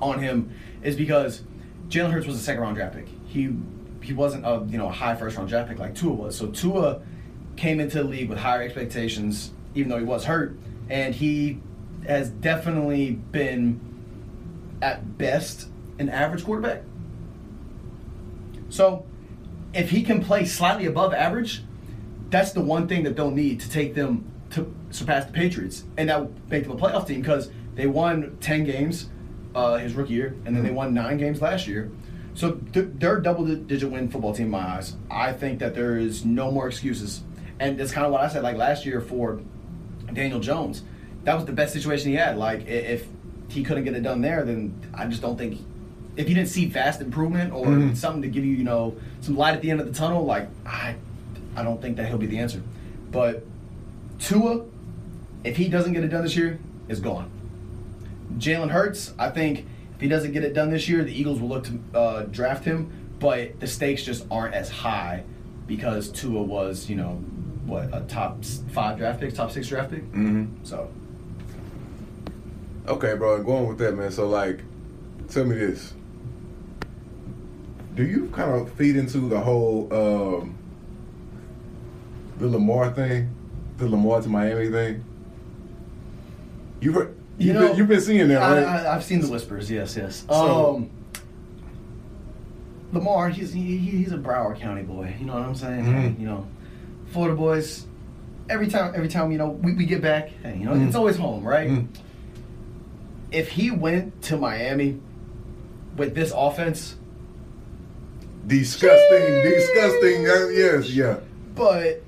on him, is because Jalen Hurts was a second round draft pick. He he wasn't a you know a high first round draft pick like Tua was. So Tua came into the league with higher expectations, even though he was hurt, and he has definitely been at best an average quarterback. So, if he can play slightly above average, that's the one thing that they'll need to take them to surpass the Patriots, and that will make them a playoff team because they won ten games uh, his rookie year, and then they won nine games last year. So th- they're a double-digit win football team in my eyes. I think that there is no more excuses, and that's kind of what I said. Like last year for Daniel Jones, that was the best situation he had. Like if he couldn't get it done there, then I just don't think if he didn't see fast improvement or Mhm. something to give you, you know, some light at the end of the tunnel, like I, I don't think that he'll be the answer. But Tua, if he doesn't get it done this year, is gone. Jalen Hurts, I think if he doesn't get it done this year, the Eagles will look to uh, draft him, but the stakes just aren't as high because Tua was, you know, what a top five draft pick, top six draft pick. hmm So Okay, bro. Going with that, man. So, like, tell me this: Do you kind of feed into the whole um, the Lamar thing, the Lamar to Miami thing? You heard? You You've, know, been, you've been seeing that, right? I, I've seen the whispers. Yes, yes. So- um, Lamar, he's he, he- he's a Broward County boy. You know what I'm saying? Mhm. You know, Florida boys. Every time, every time you know we, we get back, hey, you know Mhm. it's always home, right? Mhm. If he went to Miami with this offense, disgusting, disgusting. Uh, yes, yeah. but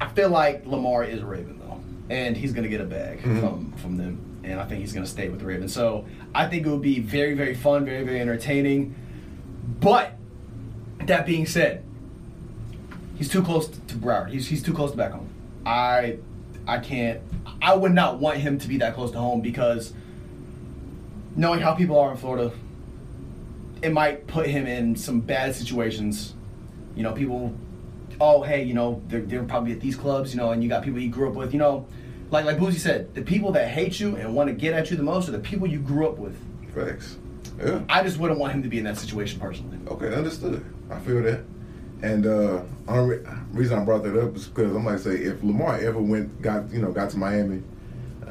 I feel like Lamar is a Raven though, and he's gonna get a bag Mhm. from from them, and I think he's gonna stay with the Ravens. So I think it would be very very fun, very very entertaining. But that being said, he's too close to Broward. He's he's too close to back home. I I can't. I would not want him to be that close to home because knowing how people are in Florida, it might put him in some bad situations. You know, people, oh hey, you know, they're, they're probably at these clubs, you know, and you got people you grew up with, you know, like like Boosie said, the people that hate you and want to get at you the most are the people you grew up with. Facts. Yeah. I just wouldn't want him to be in that situation personally. Okay, understood. I feel that. And uh, only re- reason I brought that up is because I'm like, say, if Lamar ever went, got you know, got to Miami,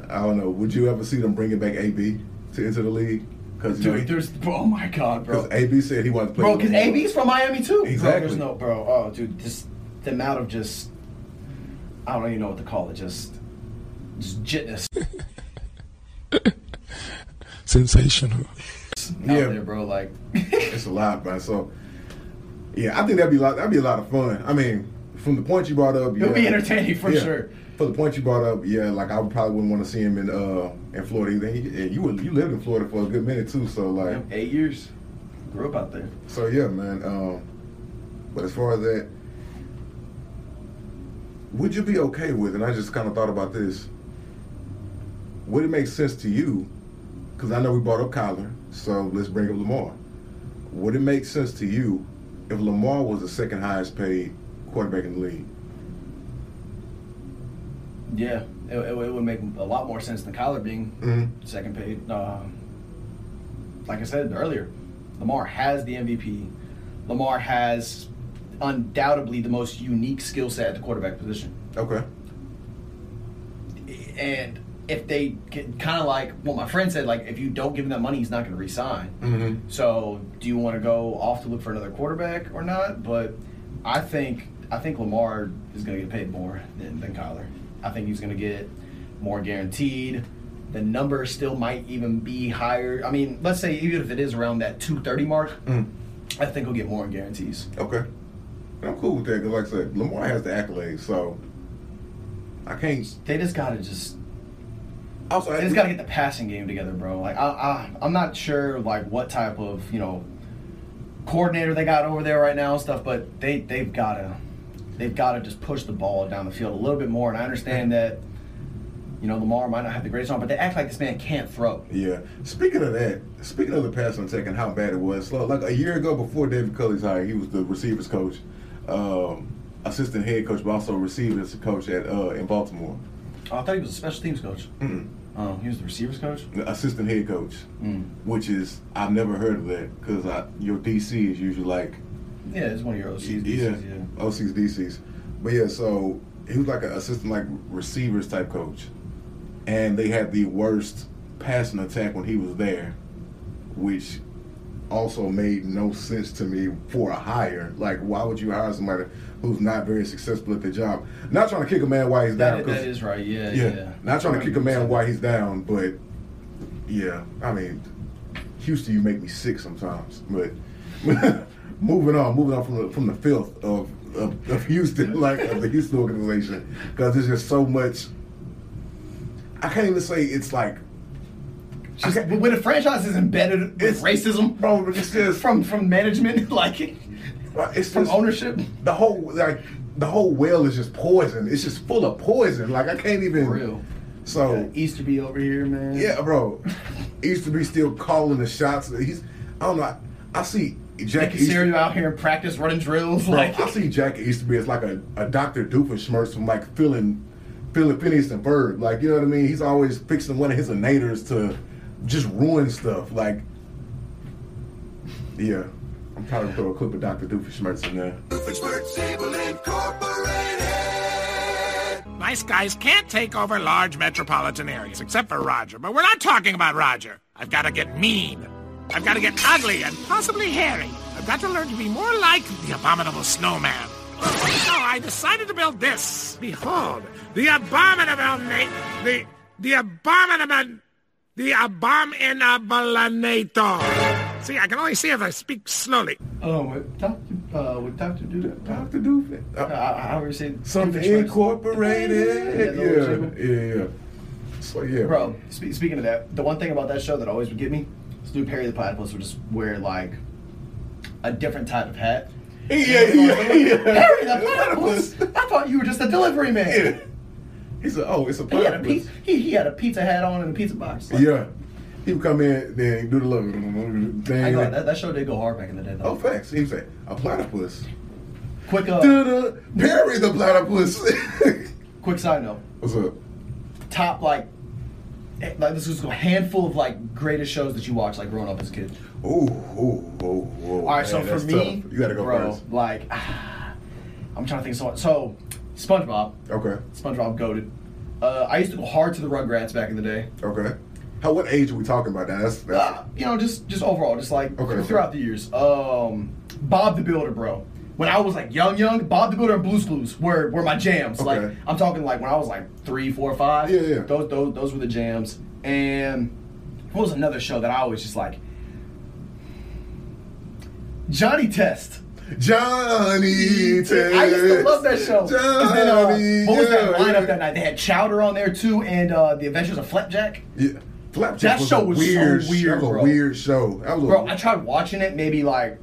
I don't know, would you ever see them bringing back AB to into the league? Because Dude, there's oh my god, bro. Because AB said he wanted to play. Bro, because Lamar. AB's from Miami too. Bro, Exactly. there's no, bro. Oh, dude, just the amount of just, I don't even know what to call it. Just, just jitness Sensational. out Yeah. there, bro. Like, It's a lot, man. So, yeah, I think that'd be a lot. That'd be a lot of fun. I mean, from the point you brought up, it'll yeah. be entertaining for Yeah. sure. For the point you brought up, yeah, like I probably wouldn't want to see him in uh in Florida. Either. He- and you were- you lived in Florida for a good minute too, so like, Yep, Eight years, grew up out there. so yeah, man. Um, but as far as that, would you be okay with? And I just kind of thought about this. Would it make sense to you? Because I know we brought up Kyler, so let's bring up Lamar. Would it make sense to you if Lamar was the second highest paid quarterback in the league? Yeah, it, it, it would make a lot more sense than Kyler being Mhm. second paid. Um, like I said earlier, Lamar has the MVP. Lamar has undoubtedly the most unique skill set at the quarterback position. Okay. And if they kind of like what my friend said, like if you don't give him that money, he's not going to resign. Mm-hmm. So, do you want to go off to look for another quarterback or not? But I think I think Lamar is going to get paid more than, than Kyler. I think he's going to get more guaranteed. The number still might even be higher. I mean, let's say even if it is around that two thirty mark, Mm. I think he'll get more in guarantees. Okay. I'm cool with that because, like I said, Lamar has the accolades, so I can't. They just got to just Also, they just got to get the passing game together, bro. Like I, I I'm not sure like what type of you know coordinator they got over there right now and stuff, but they they've got to they've got to just push the ball down the field a little bit more. And I understand that you know Lamar might not have the greatest arm, but they act like this man can't throw. Yeah. Speaking of that, speaking of the passing attack and how bad it was, like a year ago before David Culley's hire, he was the receivers coach, um, assistant head coach, but also receivers coach at uh, in Baltimore. Oh, I thought he was a special teams coach. Mm-mm. Oh, he was the receivers coach. The assistant head coach, Mm. which is I've never heard of that because your DC is usually like Yeah, it's one of your OCs. yeah, DCs, yeah. OCs, DCs. But yeah, so he was like an assistant, like receivers type coach, and they had the worst passing attack when he was there, which also made no sense to me for a hire. Like, why would you hire somebody who's not very successful at their job? Not trying to kick a man while he's down. that is right. Yeah, yeah, yeah. not trying to kick a man 100%. while he's down, but yeah, I mean, Houston, you make me sick sometimes. But moving on, moving on from the from the filth of of, of Houston, like of the Houston organization, because there's just so much. I can't even say it's like, Just, when a franchise is embedded with racism, bro. It's just from from management, like it's from just ownership. the whole like the whole well is just poison. It's just full of poison. Like I can't even. For real. So Easterby over here, man. Yeah, bro. He used to be still calling the shots. He's I don't know. I, I see Jack Jackie Serio Easter, out here in practice running drills. bro, like I see Jack Easterby as like a, a Dr. Doofenshmirtz from like feeling feeling Phineas and Ferb. Like you know what I mean? He's always fixing one of his innators to just ruin stuff. Like yeah. I'm probably gonna throw a clip of Dr. Doofenshmirtz in there. Nice guys can't take over large metropolitan areas, except for Roger. But we're not talking about Roger. I've got to get mean. I've got to get ugly and possibly hairy. I've got to learn to be more like the abominable snowman. So I decided to build this. Behold, the abominable na- the the abominable the abominablenator. See, I can only see if I speak slowly. oh, with Doctor, uh, with Doctor Dude. Dr. Doofenshmirtz. Uh, how we say Something Doofenshmirtz. incorporated. Yeah, Yeah, yeah, yeah. So yeah, Bro, spe- speaking of that, the one thing about that show that always would get me is do Perry the Platypus would just wear like a different type of hat. Yeah, yeah, yeah. Perry the Platypus! I thought you were just a delivery man. Yeah. He said, "Oh, it's a He had a platypus." pizza. He, he had a pizza hat on and a pizza box. Like, Yeah, he would come in, then do the little thing. I know, that, that show did go hard back in the day. Though. oh, facts. He say, "A platypus." Quick, uh, Da-da, Perry the platypus. quick side note. What's up? Top like, eh, like this was a handful of like greatest shows that you watched like growing up as a kid. Ooh, ooh, ooh, ooh. All right, so for me, tough. you gotta go bro, first. like, ah, I'm trying to think. So, so SpongeBob, Okay. SpongeBob goaded. Uh, I used to go hard to the Rugrats back in the day. Okay. How? What age are we talking about? Now that's, that's Uh, you know, just just overall, just like Okay, okay. throughout the years. Um, Bob the Builder, bro. When I was like young, young, Bob the Builder and Blue's Clues were were my jams. Like I'm talking like when I was like three, four, five. Yeah, yeah. Those those those were the jams. And what was another show that I always just like? Johnny Test. Johnny Test. I used to love that show. Johnny. then, uh, what was that lineup that night? They had Chowder on there too, and uh, The Adventures of Flapjack. Yeah. Flapjack That was show was so weird, weird, That was bro. a weird show. Bro, I tried watching it maybe like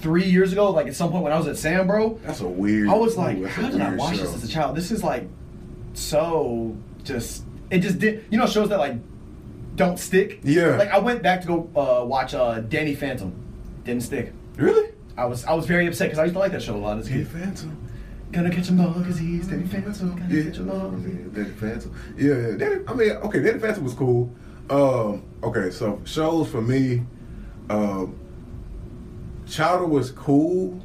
three years ago, like at some point when I was at Sam, bro. That's a weird. I was like, ooh, how did I watch show. this as a child? This is like so just it just did you know shows that like don't stick. Yeah. Like I went back to go uh, watch uh, Danny Phantom, didn't stick. Really? I was I was very upset because I used to like that show a lot as a Danny. Phantom. Gonna catch him all because he's Danny Phantom. Gonna Yeah, catch him all. Danny Phantom. Yeah, yeah. Danny, I mean, okay, Danny Phantom was cool. Um, okay, so shows for me, um, Chowder was cool.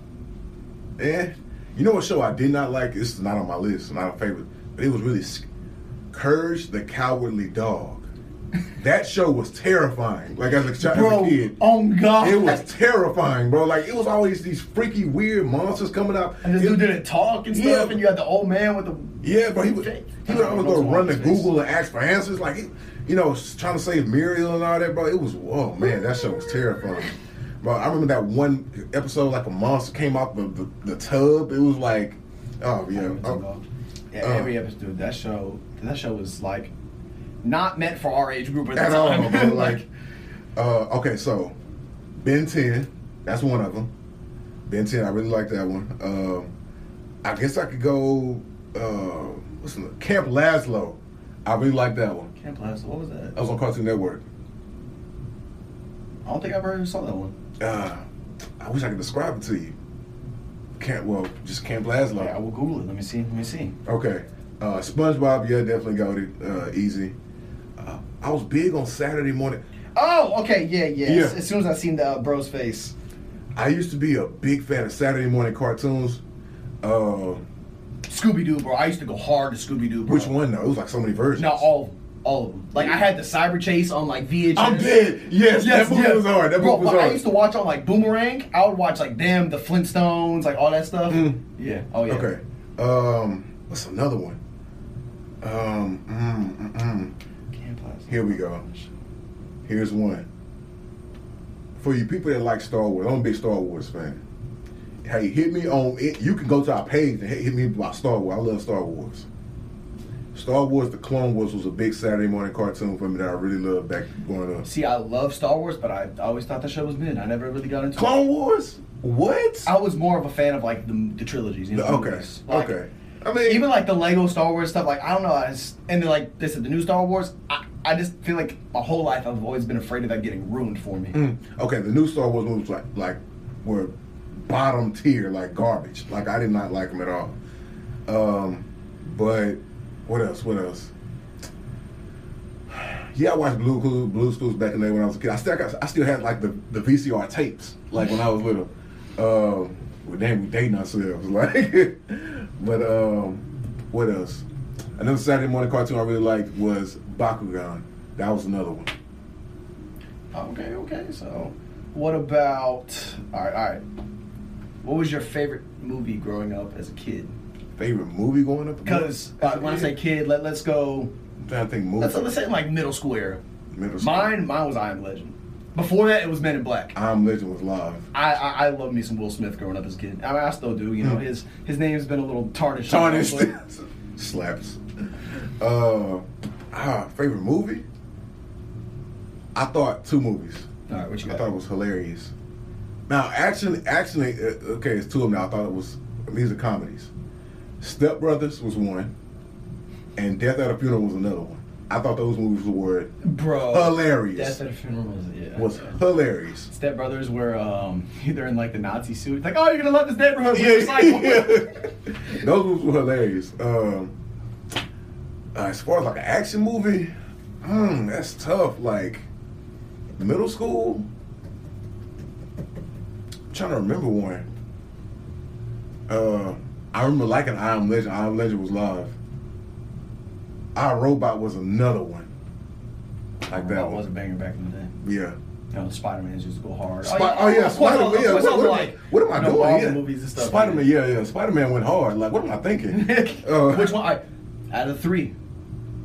Eh, you know what show I did not like? It's not on my list, not a favorite, but it was really sc- Courage the Cowardly Dog. That show was terrifying. Like as a child, as Bro, a kid, oh god. it was terrifying, bro. Like it was always these freaky, weird monsters coming out. and this It- dude didn't talk and stuff, Yeah. and you had the old man with the yeah, but he would he would always go run to Google and ask for answers, like he, you know, trying to save Muriel and all that, bro. It was oh man, that show was terrifying. Bro, I remember that one episode, like a monster came out the the, the tub. It was like, oh yeah, oh, Yeah, Uh. every episode. That show, that show was like not meant for our age group at the at all, time. bro. Like, uh, okay, so Ben Ten, that's one of them. Ben Ten, I really like that one. Um, I guess I could go. Uh, what's the Camp Lazlo? I really like that one. Camp Lazlo, what was that? That was on Cartoon Network. I don't think I ever saw that one. Uh, I wish I could describe it to you. Can't well, just Camp Lazlo. Yeah, I will Google it. Let me see. Let me see. Okay. Uh, SpongeBob, yeah, definitely got it. Uh, easy. I was big on Saturday morning. Oh, okay, yeah, yeah. Yeah. As, as soon as I seen the uh, bro's face, I used to be a big fan of Saturday morning cartoons. Uh, Scooby Doo, bro. I used to go hard to Scooby Doo. which one though? It was like so many versions. No, all, all of them. Like I had the Cyber Chase on like VHS. I'm dead. Yes, that movie was hard. That Bro, was but I used to watch on like Boomerang. I would watch like them, the Flintstones, like all that stuff. Yeah. Oh yeah. Okay. Um, what's another one? Um, mm, mm, mm. Here we go. Here's one. For you people that like Star Wars, I'm a big Star Wars fan. Hey, hit me on it. You can go to our page and hit me about Star Wars. I love Star Wars. Star Wars: The Clone Wars was a big Saturday morning cartoon for me that I really loved back growing up. See, I love Star Wars, but I always thought that show was mid. I never really got into it. Clone Wars? What? I was more of a fan of like the, the trilogies. You know, the okay. Like, okay. I mean, Even like the Lego Star Wars stuff, like I don't know, I just, and then like they said the new Star Wars, I, I just feel like my whole life I've always been afraid of that getting ruined for me. Mm. Okay, the new Star Wars movies like like were bottom tier, like garbage. Like I did not like them at all. Um, but what else? What else? Yeah, I watched Blue Clues, Blue Clues back in the day when I was a kid. I still got, I still had like the, the VCR tapes, like when I was little. Um, well, damn, we dating ourselves, like. but um, what else? Another Saturday morning cartoon I really liked was Bakugan. That was another one. Okay, okay. So, what about? All right, all right. What was your favorite movie growing up as a kid? Favorite movie growing up? Because uh, when I say kid, let let's go. I'm think movie. Let's let's say like middle school era. Middle school. Mine, mine was I Am Legend. Before that, it was Men in Black. I'm Legend was live. I, I I love me some Will Smith growing up as a kid. I, mean, I still do. You know, his his name's been a little tarnished. Tarnished. Slaps. Uh, ah, favorite movie? I thought two movies. All right, what you I thought it was hilarious. Now, action, action. uh, Okay, it's two of them. Now. I thought it was these are comedies. Step Brothers was one, and Death at a Funeral was another one. I thought those movies were Bro, hilarious. Death at a Funeral was yeah. was yeah. hilarious. Step Brothers were um either in like the Nazi suit, like oh you're gonna love this neighborhood Yeah, yeah. Those movies were hilarious. Um, uh, as far as like an action movie, hmm, that's tough. Like middle school, I'm trying to remember one. Uh, I remember liking I Am Legend. I Am Legend was live. I, Robot was another one. Like that one. was a banger back in the day. Yeah. You know, Spider Man just go hard. Spi- oh yeah, Spider Man. Yeah, what, what, like, what am I you know, doing? Yeah. stuff. Spider Man. Yeah, yeah. Spider Man went hard. Like, what am I thinking? uh, Which one? I, out of three,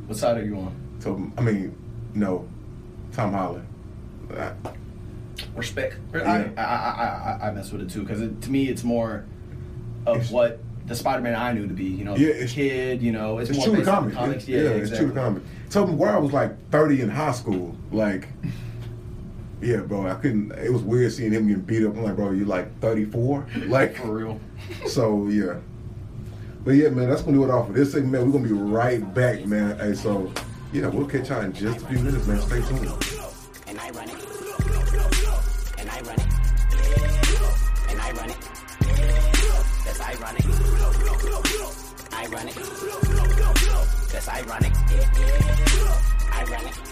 what side are you on? So I mean, no, Tom Holland. Respect. Yeah. I, I, I, I, I mess with it too because to me it's more of It's- what the Spider-Man I knew to be. You know, Yeah, the kid. You know, it's, It's more true to based comic. the comics. It's- yeah, yeah, it's exactly. true to comic. Tobey Maguire was like 30 in high school. Like, yeah, bro, I couldn't. It was weird seeing him getting beat up. I'm like, bro, you're like 34? Like, For real. so yeah. But yeah, man, that's gonna do it all for this segment. We're gonna be right back, man. Hey, so yeah, we'll catch y'all in just a few minutes, man. Stay tuned. and I run it. And I run it. And I run it. Yes, I run it. I run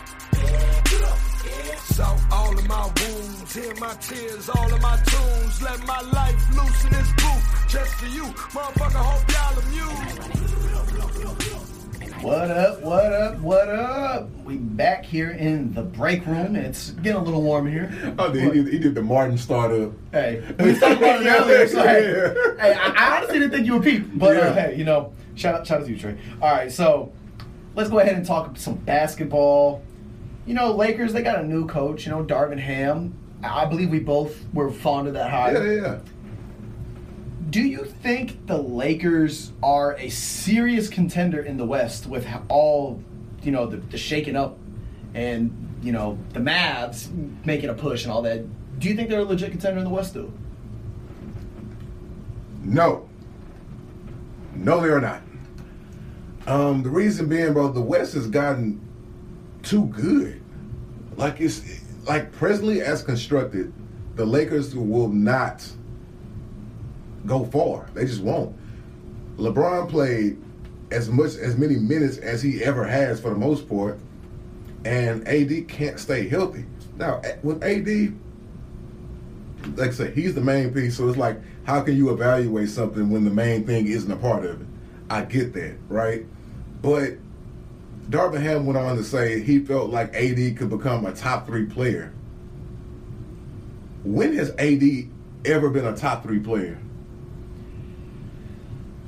South all of my wounds, hear my tears, all of my tunes. Let my life loose in this booth, just for you. Motherfucker, hope y'all amused. What up? What up? What up? We back here in the break room. It's getting a little warm here. Oh, he did, he did the Martin startup. Hey, we talked about it earlier. So hey, Yeah. hey, I, I honestly didn't think you would peep, but Yeah. uh, hey, you know, shout out, shout out to you, Trey. All right, so let's go ahead and talk some basketball. You know, Lakers they got a new coach. You know, Darvin Ham. I believe we both were fond of that hire. Yeah, yeah, yeah. Do you think the Lakers are a serious contender in the West with all, you know, the, the shaking up and, you know, the Mavs making a push and all that? Do you think they're a legit contender in the West, though? No. No, they are not. Um, the reason being, bro, the West has gotten too good. Like it's like presently as constructed, the Lakers will not go far. They just won't. LeBron played as much as many minutes as he ever has for the most part, and AD can't stay healthy. Now with AD, like I said, he's the main piece. So it's like, how can you evaluate something when the main thing isn't a part of it? I get that, right? But Darvin Ham went on to say he felt like AD could become a top three player. When has AD ever been a top three player?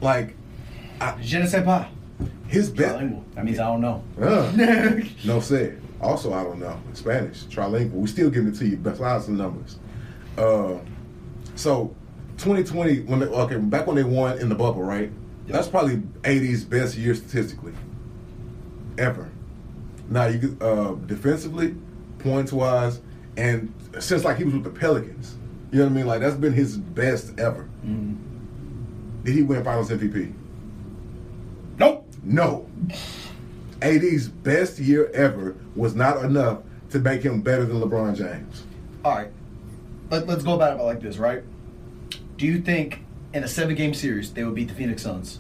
Like, Je ne sais pas. his best. That means I don't know. Uh, no say. Also, I don't know Spanish, trilingual. We still giving it to you besides the numbers. Uh, so, 2020, when they, okay, back when they won in the bubble, right? That's probably AD's best year statistically, ever. Now you uh, defensively, points wise, and since like he was with the Pelicans, you know what I mean? Like that's been his best ever. Did he win Finals MVP? Nope. No. AD's best year ever was not enough to make him better than LeBron James. All right. Let, let's go about it like this, right? Do you think in a seven game series they would beat the Phoenix Suns?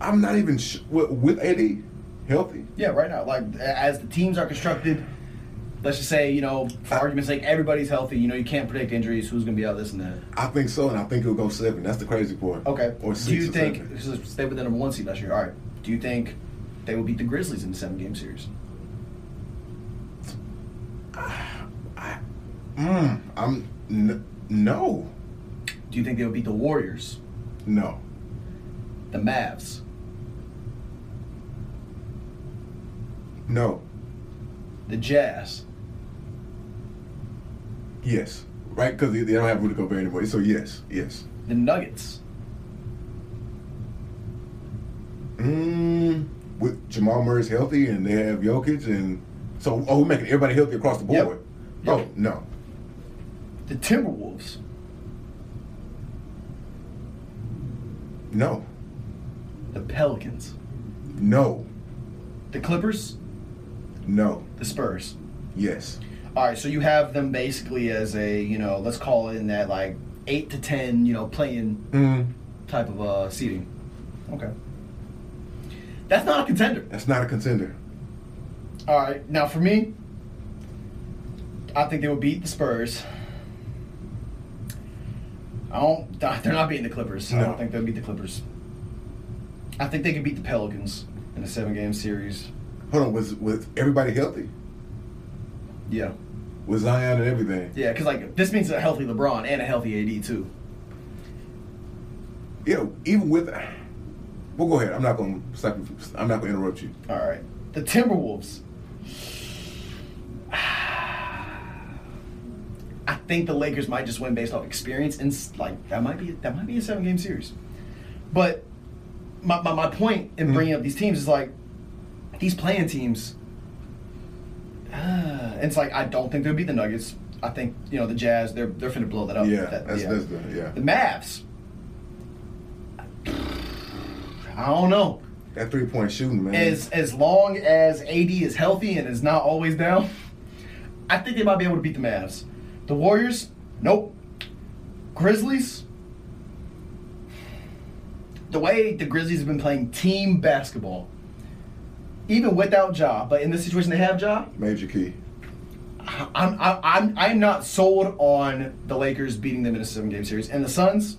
I'm not even sh- with, with AD healthy. Yeah, right now. Like as the teams are constructed, let's just say, you know, for argument's sake, everybody's healthy. You know, you can't predict injuries, who's going to be out, this and that. I think so, and I think he'll go seven. That's the crazy part. Okay. Or six. Do you think seven. stay with the number one seed last year? All right. Do you think they will beat the Grizzlies in the seven game series? Mm, I'm n- no, Do you think they will beat the Warriors, no, the Mavs, no. the Jazz, Yes, right? Because they, don't have Rudy Gobert anymore. So yes, yes. the Nuggets? Mm, with Jamal Murray's healthy and they have Jokic and so oh we're making everybody healthy across the board. Yep. Oh Yep. no, The Timberwolves, no, the Pelicans, no, the Clippers, no. the Spurs. Yes. All right, so you have them basically as a, you know, let's call it in that like eight to ten, you know, playing Mm, type of uh, seating. Okay. That's not a contender. that's not a contender. All right, now for me, I think they will beat the Spurs. I don't. They're not beating the Clippers. I don't think they'll beat the Clippers. I think they can beat the Pelicans in a seven-game series. Hold on, was was everybody healthy? Yeah, With Zion and everything? yeah, because like this means a healthy LeBron and a healthy AD too. Yeah, even with. Well, go ahead. I'm not gonna stop. you- I'm not gonna interrupt you. All right, the Timberwolves. I think the Lakers might just win based off experience, and like that might be that might be a seven-game series. But my, my, my point in mm-hmm. bringing up these teams is like these playing teams. Uh, it's like I don't think they'll beat the Nuggets. I think you know the Jazz. They're they're finna blow that up. Yeah, That- that's that's the yeah. the Mavs. I don't know. That three point shooting, man. As as long as AD is healthy and is not always down, I think they might be able to beat the Mavs. The Warriors, nope. Grizzlies. The way the Grizzlies have been playing team basketball, even without Ja, but in this situation they have Ja, Major key. I'm I'm I'm I'm not sold on the Lakers beating them in a seven game series. And the Suns,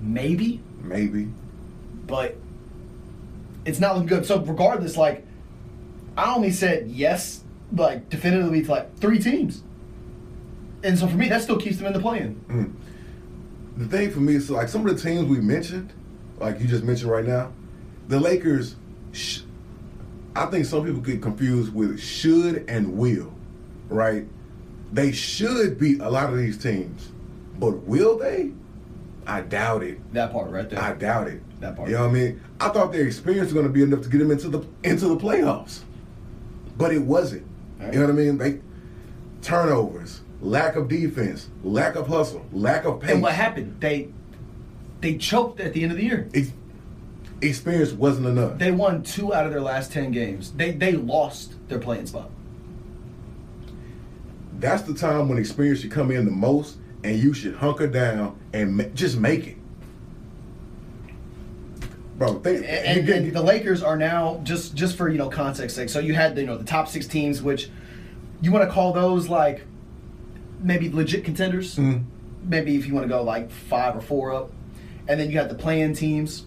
maybe, Maybe. but it's not looking good. So regardless, like I only said yes, like definitively to like three teams. And so for me, that still keeps them in the play-in. Mm. The thing for me is like some of the teams we mentioned, like you just mentioned right now, the Lakers. Sh- I think some people get confused with should and will, right? They should beat a lot of these teams, but will they? I doubt it. That part right there. I doubt it. That part. You know what I mean? I thought their experience was going to be enough to get them into the into the playoffs, but it wasn't. Right. You know what I mean? They turnovers, lack of defense, lack of hustle, lack of pace. and what happened? They they choked at the end of the year. Ex- experience wasn't enough. They won two out of their last ten games. They they lost their playing spot. That's the time when experience should come in the most, and you should hunker down and ma- just make it, bro. Think, and, and the Lakers are now just just for you know context sake. So you had you know the top six teams, which you want to call those like maybe legit contenders. Mhm. Maybe if you want to go like five or four up, and then you have the play-in teams.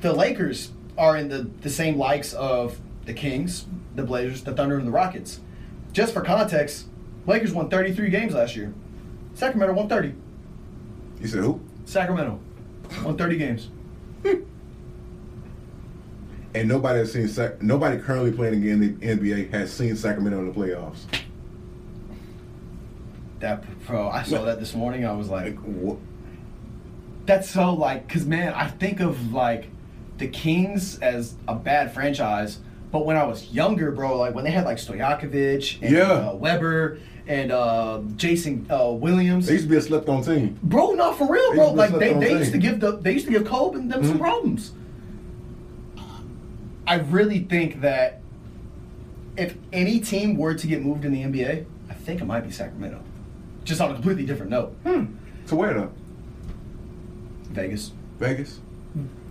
The Lakers are in the the same likes of the Kings, the Blazers, the Thunder, and the Rockets. Just for context, Lakers won 33 games last year. Sacramento won 30. you said who? Sacramento won 30 games. And nobody has seen Sac- nobody currently playing in the NBA has seen Sacramento in the playoffs. That bro, I saw that this morning. I was like, Like, what? that's so like, cause man, I think of like the Kings as a bad franchise, but when I was younger, bro, like when they had like Stojakovic and Yeah. uh, Webber and uh, Jason uh, Williams, They used to be a slept-on team. bro, not for real, bro. to Like they, they used to give the they used to give Kobe and them some Mhm. problems. I really think that if any team were to get moved in the NBA, I think it might be Sacramento. Just on a completely different note. Hmm. So where though? Vegas. Vegas.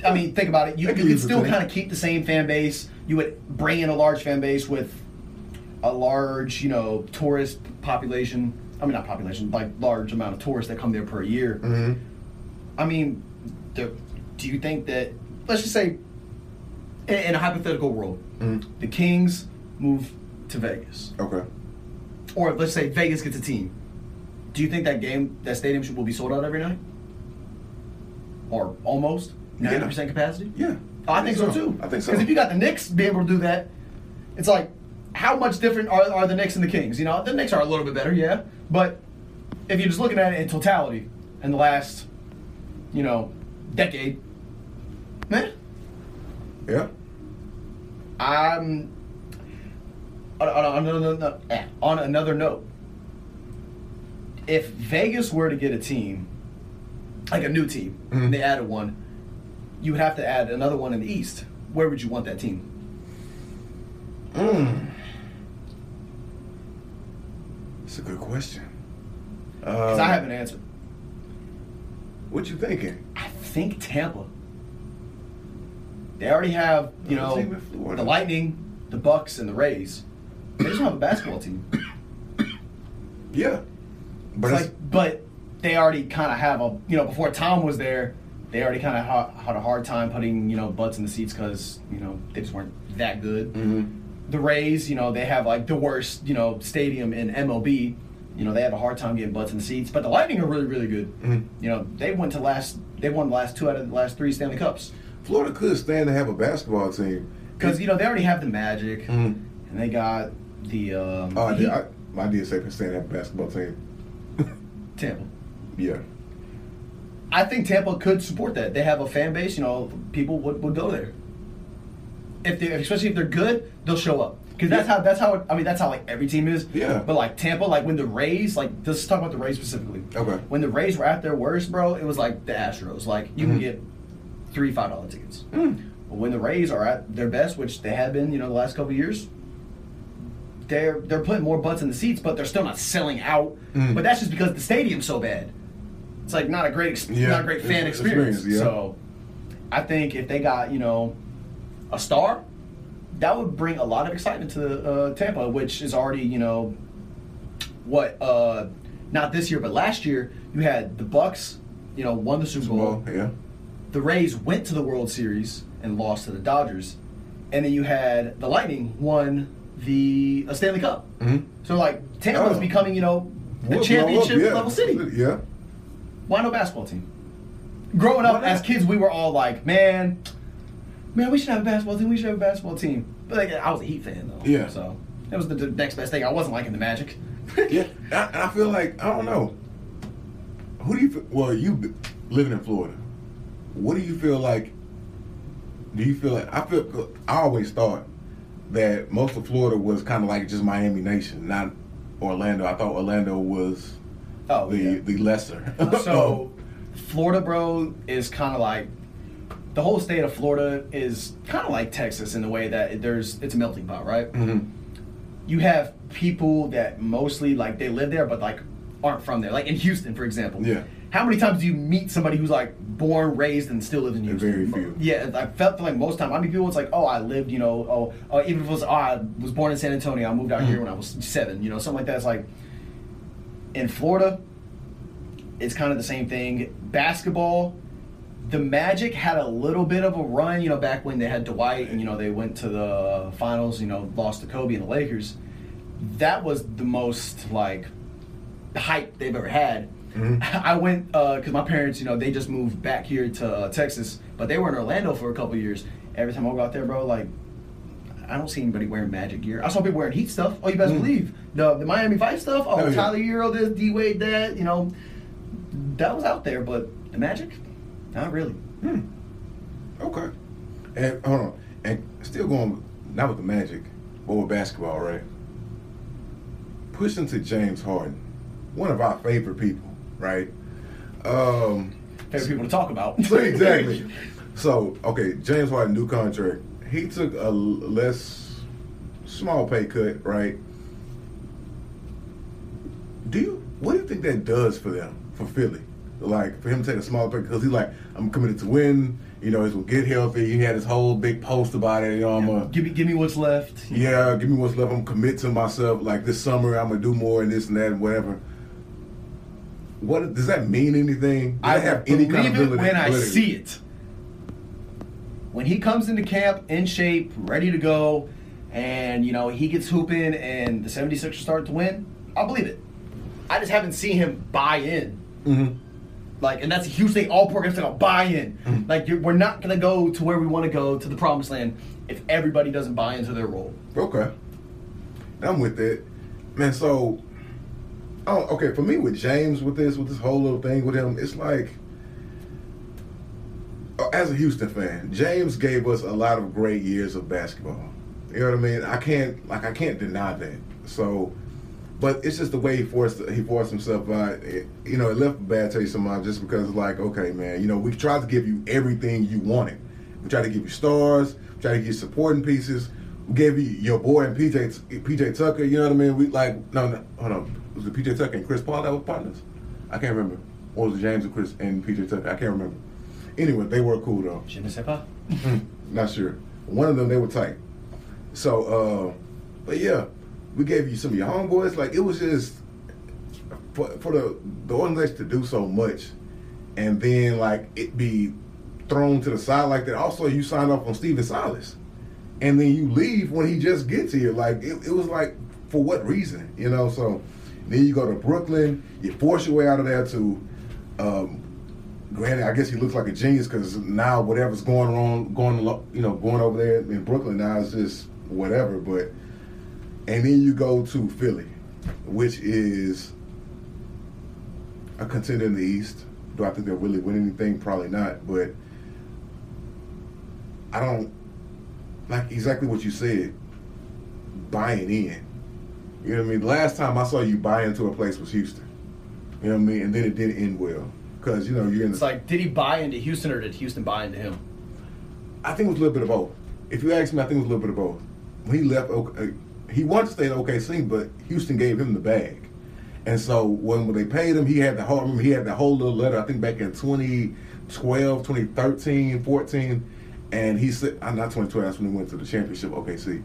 I mean, think about it. You, you could could use the still kind of keep the same fan base. You would bring in a large fan base with a large, you know, tourist population. I mean, not population, like large amount of tourists that come there per year. Mm-hmm. I mean, do, do you think that? Let's just say, in, in a hypothetical world, Mhm. the Kings move to Vegas, Okay. or let's say Vegas gets a team. Do you think that game, that stadium, should, will be sold out every night, or almost. Ninety percent capacity? Yeah. Oh, I think so too. I think so. Because if you got the Knicks be able to do that, it's like, how much different are, are the Knicks and the Kings? You know, the Knicks are a little bit better, yeah. But if you're just looking at it in totality, in the last, you know, decade, man, Yeah. I'm on, on, another, eh, on another note. If Vegas were to get a team, like a new team, Mhm. and they added one, you would have to add another one in the East. Where would you want that team? Mm. That's a good question. Because Um, I have an answer. What you thinking? I think Tampa. They already have, you know, team in Florida. the Lightning, the Bucs, and the Rays. They just don't have a basketball team. Yeah. But like, but they already kind of have a you know before Tom was there, they already kind of ha- had a hard time putting you know butts in the seats because you know they just weren't that good. The Rays, you know, they have like the worst you know stadium in MLB. You know, they have a hard time getting butts in the seats, but the Lightning are really really good. You know, they went to last they won the last two out of the last three Stanley Cups Florida could stand to have a basketball team. because you know they already have the Magic Mhm. and they got the um, Oh, I did, I, I did say could stand to have a basketball team. Tampa. Yeah. I think Tampa could support that. They have a fan base. You know, people would, would go there. If they, especially if they're good, they'll show up. Because that's Yeah. how that's how it, I mean that's how like every team is. Yeah. But like Tampa, like when the Rays, like let's talk about the Rays specifically. Okay. When the Rays were at their worst, bro, it was like the Astros. Like you Mhm. can get three five dollar tickets. Mm. But when the Rays are at their best, which they have been, you know, the last couple years, they're they're putting more butts in the seats, but they're still not selling out. Mm. But that's just because the stadium's so bad. It's like not a great, Yeah, not a great fan experience. experience, yeah. So, I think if they got you know a star, that would bring a lot of excitement to uh, Tampa, which is already you know what uh, not this year, but last year you had the Bucs, you know, won the Super Bowl. Well, yeah. The Rays went to the World Series and lost to the Dodgers, and then you had the Lightning won the uh, Stanley Cup. Mhm. So like Tampa is Oh. becoming you know a Well, championship yeah. level city. Yeah. Why no basketball team? Growing up as kids, we were all like, man, man, we should have a basketball team. We should have a basketball team. But like, I was a Heat fan though. Yeah. So that was the, the next best thing. I wasn't liking the Magic. Yeah. I, I feel like, I don't know. Who do you feel, well, you living in Florida, what do you feel like, do you feel like, I feel, I always thought that most of Florida was kind of like just Miami Nation, not Orlando. I thought Orlando was Oh, the, yeah. the lesser. so Florida, bro, is kind of like the whole state of Florida is kind of like Texas in the way that there's it's a melting pot, right? Mhm. You have people that mostly like they live there, but like aren't from there. Like in Houston, for example. Yeah. How many times do you meet somebody who's like born, raised, and still lives in Houston? Very few. Yeah, I felt like most time. I mean, people it's like, oh, I lived, you know, oh, oh even if it was, oh, I was born in San Antonio, I moved out Mm-hmm. here when I was seven, you know, something like that. It's like in Florida, it's kind of the same thing. Basketball, the Magic had a little bit of a run, you know, back when they had Dwight and you know they went to the finals, you know, lost to Kobe and the Lakers. That was the most like hype they've ever had. I went because my parents, you know, they just moved back here to uh, Texas, but they were in Orlando for a couple years. Every time I go out there, bro, like I don't see anybody wearing Magic gear. I saw people wearing Heat stuff. Oh, you best believe the the Miami Vice stuff. Oh, Oh, yeah. Tyler Herro this, D Wade that. You know, that was out there, but the Magic, not really. Okay. And hold on. And still going not with the magic, but with basketball, right? Pushing to James Harden, one of our favorite people, right? Um Favorite people to talk about. exactly. So, okay, James Harden new contract. He took a less small pay cut, right? Do you what do you think that does for them, for Philly? Like for him to take a small pay because he's like, I'm committed to win. You know, he's gonna get healthy. He had his whole big post about it. You know, I'm gonna give me give me what's left. yeah, give me what's left. I'm commit to myself. Like this summer, I'm gonna do more and this and that and whatever. What does that mean? Anything? Does I have any kind of it when I see it. When he comes into camp in shape, ready to go, and you know he gets hooping, and the 76ers start to win, I'll believe it. I just haven't seen him buy in. Mhm. Like, and that's a huge thing. All programs are gonna buy in. Mm-hmm. Like, you're, we're not gonna go to where we want to go to the promised land if everybody doesn't buy into their role. Okay. I'm with that. Man, so oh okay, for me with James with this, with this whole little thing with him, it's like as a Houston fan, James gave us a lot of great years of basketball. You know what I mean? I can't like I can't deny that. So but it's just the way he forced he forced himself out. You know, it left a bad taste in my mouth just because like, okay, man, you know, we tried to give you everything you wanted. We tried to give you stars, we tried to give you supporting pieces. We gave you your boy and PJ PJ Tucker. You know what I mean? We like no, no hold on. Was it PJ Tucker and Chris Paul that were partners? I can't remember. Or was it James and Chris and PJ Tucker? I can't remember. Anyway, they were cool though. Je ne sais pas. Not sure. One of them they were tight. So, uh, but yeah, we gave you some of your homeboys. Like it was just for for the the organization to do so much, and then like it be thrown to the side like that. Also, you signed off on Stephen Silas, and then you leave when he just gets here. Like it, it was like for what reason, you know? So then you go to Brooklyn, you force your way out of there to. Um, granted, I guess he looks like a genius because now whatever's going on, going you know, going over there in Brooklyn now is just whatever. But and then you go to Philly, which is a contender in the East. Do I think they'll really win anything? Probably not. But I don't like exactly what you said. Buying in. You know what I mean? Last time I saw you buy into a place was Houston. You know what I mean? And then it didn't end well because you know you're in. It's The, like, did he buy into Houston or did Houston buy into him? I think it was a little bit of both. If you ask me, I think it was a little bit of both. When he left, OK- uh, he wanted to stay at OKC, but Houston gave him the bag. And so when, when they paid him, he had the whole. Remember, he had the whole little letter. I think back in 2012, 2013, 14, and he said, "I'm not 2012. That's when he went to the championship OKC,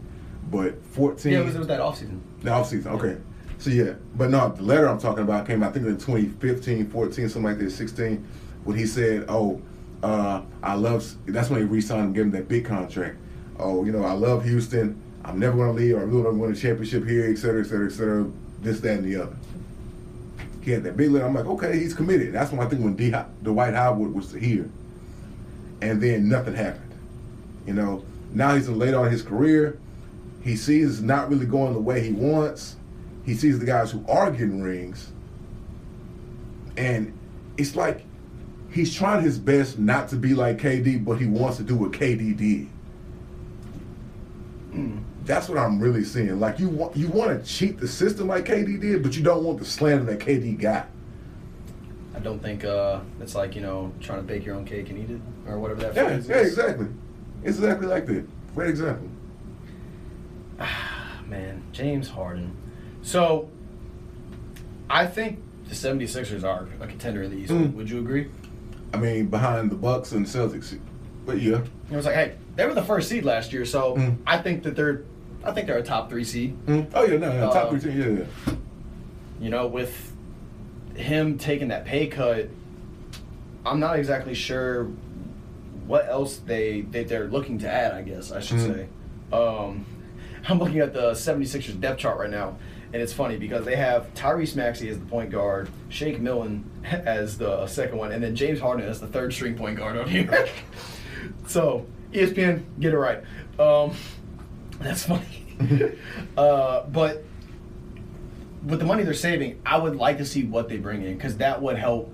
but 14. Yeah, it was, it was that offseason. The offseason, okay. So yeah, but no, the letter I'm talking about came, I think, in 2015, 14, something like that, 16, when he said, "Oh, uh, I love." That's when he re-signed him, gave him that big contract. Oh, you know, I love Houston. I'm never going to leave. Or I'm going to win a championship here, et cetera, et cetera, et cetera. This, that, and the other. He had that big letter. I'm like, okay, he's committed. That's when I think when D- Dwight Howard was here, and then nothing happened. You know, now he's late on his career. He sees it's not really going the way he wants. He sees the guys who are getting rings. And it's like he's trying his best not to be like KD, but he wants to do what KD did. That's what I'm really seeing. Like you want you want to cheat the system like KD did, but you don't want the slander that KD got. I don't think uh, it's like, you know, trying to bake your own cake and eat it or whatever that Yeah, yeah, is. exactly. It's exactly like that. Great example. Ah, man, James Harden. So, I think the 76ers are a contender in the East. Mm. Would you agree? I mean, behind the Bucks and Celtics, but yeah, It was like, hey, they were the first seed last year, so Mm. I think that they're, I think they're a top three seed. Mm. oh yeah, no, top Uh, three team, yeah, yeah. You know, with him taking that pay cut, I'm not exactly sure what else they, they they're looking to add. I guess I should Mhm. say. Um, I'm looking at the 76ers depth chart right now, and it's funny because they have Tyrese Maxey as the point guard, Shake Milton as the second one, and then James Harden as the third string point guard on here. so ESPN, get it right. Um, that's funny. uh, but with the money they're saving, I would like to see what they bring in because that would help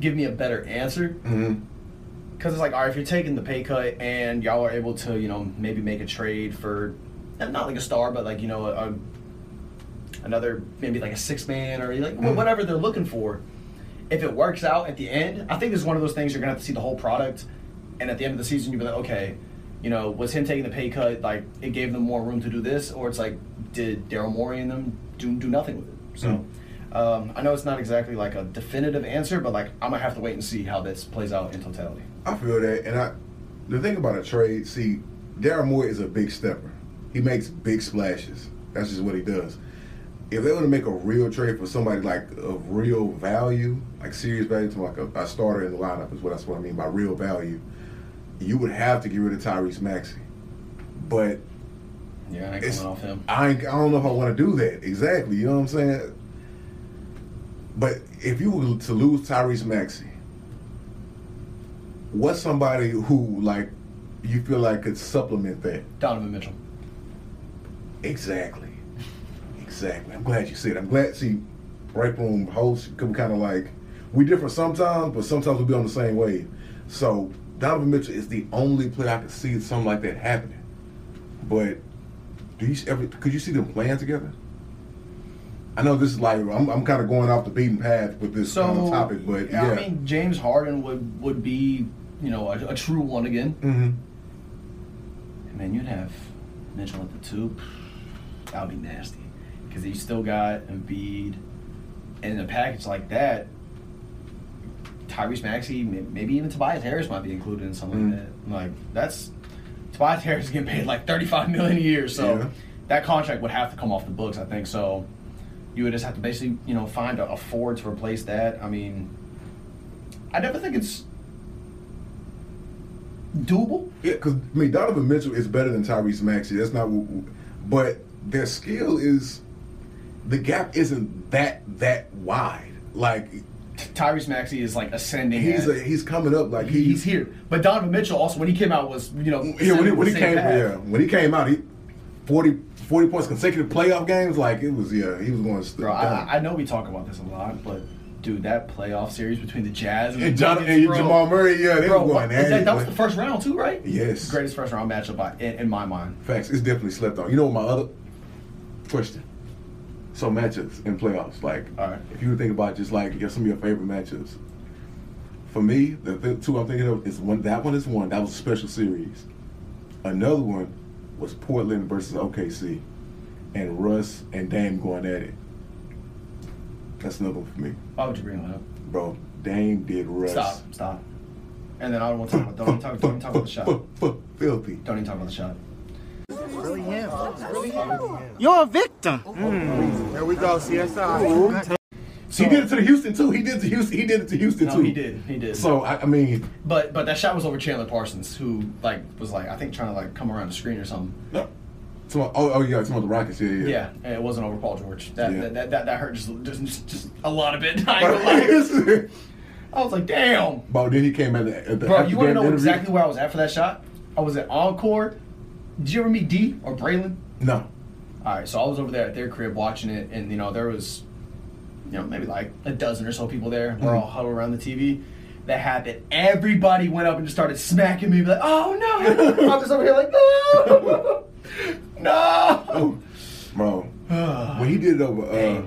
give me a better answer. Because it's like, all right, if you're taking the pay cut and y'all are able to, you know, maybe make a trade for not like a star, but like you know, a, another maybe like a six man or like Mhm. whatever they're looking for. If it works out at the end, I think this is one of those things you're gonna have to see the whole product, and at the end of the season, you'll be like, okay, you know, was him taking the pay cut like it gave them more room to do this, or it's like did Daryl Morey and them do do nothing with it? So. Um, I know it's not exactly like a definitive answer, but like I'm gonna have to wait and see how this plays out in totality. I feel that, and I. The thing about a trade, see, Daryl Moore is a big stepper. He makes big splashes. That's just what he does. If they want to make a real trade for somebody like of real value, like serious value to like a, a starter in the lineup, is what that's what I mean by real value. You would have to get rid of Tyrese Maxey, but Yeah, I ain't off him. I ain't, I don't know if I want to do that exactly. You know what I'm saying? But if you were to lose Tyrese Maxey, what's somebody who like you feel like could supplement that? Donovan Mitchell. Exactly. Exactly. I'm glad you said. it. I'm glad. See, break room hosts be kind of like we different sometimes, but sometimes we'll be on the same wave. So Donovan Mitchell is the only player I could see something like that happening. But do you ever? Could you see them playing together? I know this is like I'm, I'm kind of going off the beaten path with this So kind of topic, but yeah. I mean, James Harden would would be you know a, a true one again. hmm Man, you'd have Mitchell at the two. That would be nasty because you still got Embiid, and in a package like that, Tyrese Maxey, maybe even Tobias Harris might be included in something Mm. like that. Like that's Tobias Harris is getting paid like thirty five million a year, so Yeah. that contract would have to come off the books. I think so. You would just have to basically, you know, find a, a Ford to replace that. I mean, I never think it's doable. Yeah, because I mean Donovan Mitchell is better than Tyrese Maxey. That's not, what, but their skill is the gap isn't that that wide. Like Tyrese Maxey is like ascending. he's a, he's coming up. Like he's, he's here. But Donovan Mitchell also, when he came out, was you know Yeah, when he, when he came, path. yeah, when he came out, he 40, 40 points consecutive playoff games. Like it was, yeah, he was going. St- Bro. I, I know we talk about this a lot, but dude, that playoff series between the Jazz and, and the John Nuggets, and. Jamal Murray, yeah, they Bro, were going at that, that was the first round too, right? Yes. greatest first round matchup in, in my mind. Facts. It's definitely slept on. You know what my other question? So matchups in playoffs, like All right. if you think about just like your, some of your favorite matchups. For me, the th- two I'm thinking of is one. That one is one. That was a special series. Another one was Portland versus OKC, and Russ and Dame going at it. That's another one for me, Why would you bring that up? bro. Dame did Russ. Stop, stop. And then I don't want to talk about. Don't even talk, don't even talk about the shot. Filthy. Don't even talk about the shot. You're a victim. Here we go, CSI. So he did it to the Houston too. He did it to Houston. He did it to Houston No, too. he did. He did. So I, I mean, But but that shot was over Chandler Parsons, who like was like I think trying to like come around the screen or something. no. Some, oh, oh yeah, some of the Rockets. Yeah, yeah. Yeah, and it wasn't over Paul George. That Yeah. that, that, that that hurt just just just a lot of it. I, ain't gonna lie. I was like, damn. But then he came at the, at the Bro, you want to know interview. exactly where I was at for that shot? I was at Encore. Did you ever meet D or Braylon? No. All right, so I was over there at their crib watching it, and you know there was, you know, maybe like a dozen or so people there. We're all huddled around the TV. That happened. Everybody went up and just started smacking me, like, "Oh no!" I'm just over here like, "No, no." Bro, when he did it over, uh,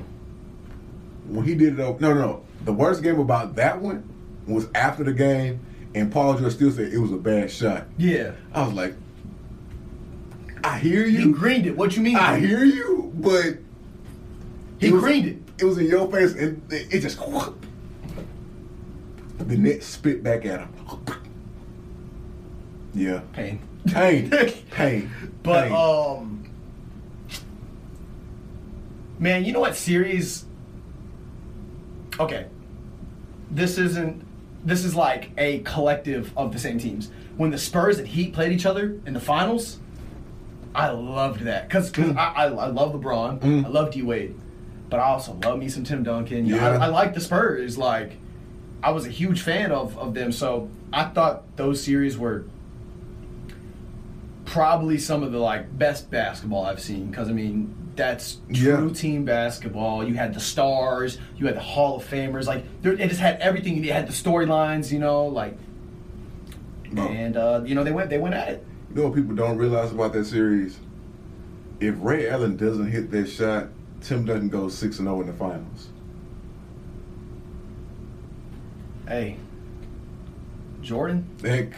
when he did it over, no, no, no. The worst game about that one was after the game, and Paul George still said it was a bad shot. Yeah, I was like, I hear you. he greened it. What you mean? I hear you, but He it was- greened it. It was in your face, and it just the net spit back at him. Yeah, Pain. pain, pain. But pain. um, man, you know what series? Okay, this isn't. This is like a collective of the same teams. When the Spurs and Heat played each other in the finals, I loved that because Mm. I, I I love LeBron, I love D Wade, but I also love me some Tim Duncan. Yeah. I, I like the Spurs. Like, I was a huge fan of of them, so I thought those series were probably some of the like best basketball I've seen because I mean that's true Yeah. team basketball. You had the stars, you had the Hall of Famers, like there, it just had everything. You had the storylines, you know, like No. and uh, you know they went they went at it. You know what people don't realize about that series? If Ray Allen doesn't hit that shot, Tim Duncan goes six and zero in the finals. Hey, Jordan, Heck,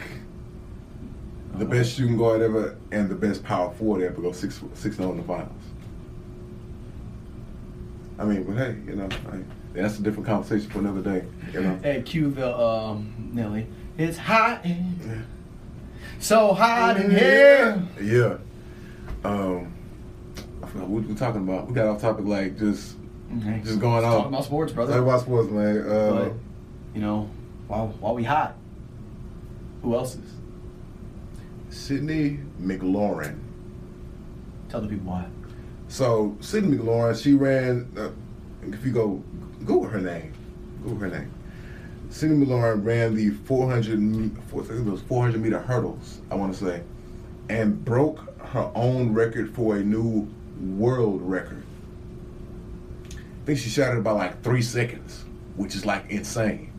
the best shooting guard ever and the best power forward ever go six six and zero in the finals. I mean, but hey, you know, I, that's a different conversation for another day. You know, hey, cue the um, Nelly. It's hot in, so hot in here. yeah. Um, I forgot what we were talking about. We got off topic, like just Okay. just going Talking about sports, brother. Talk about sports, man. Uh, But you know, while while we hot, who else is? Sydney McLaurin. Tell the people why. So Sydney McLaurin, she ran. Uh, if you go Google her name, Google her name. Sydney McLaurin ran the 400, me- I think it was 400 meter hurdles. I want to say, and broke her own record for a new world record. I think she shot it about like three seconds, which is like insane.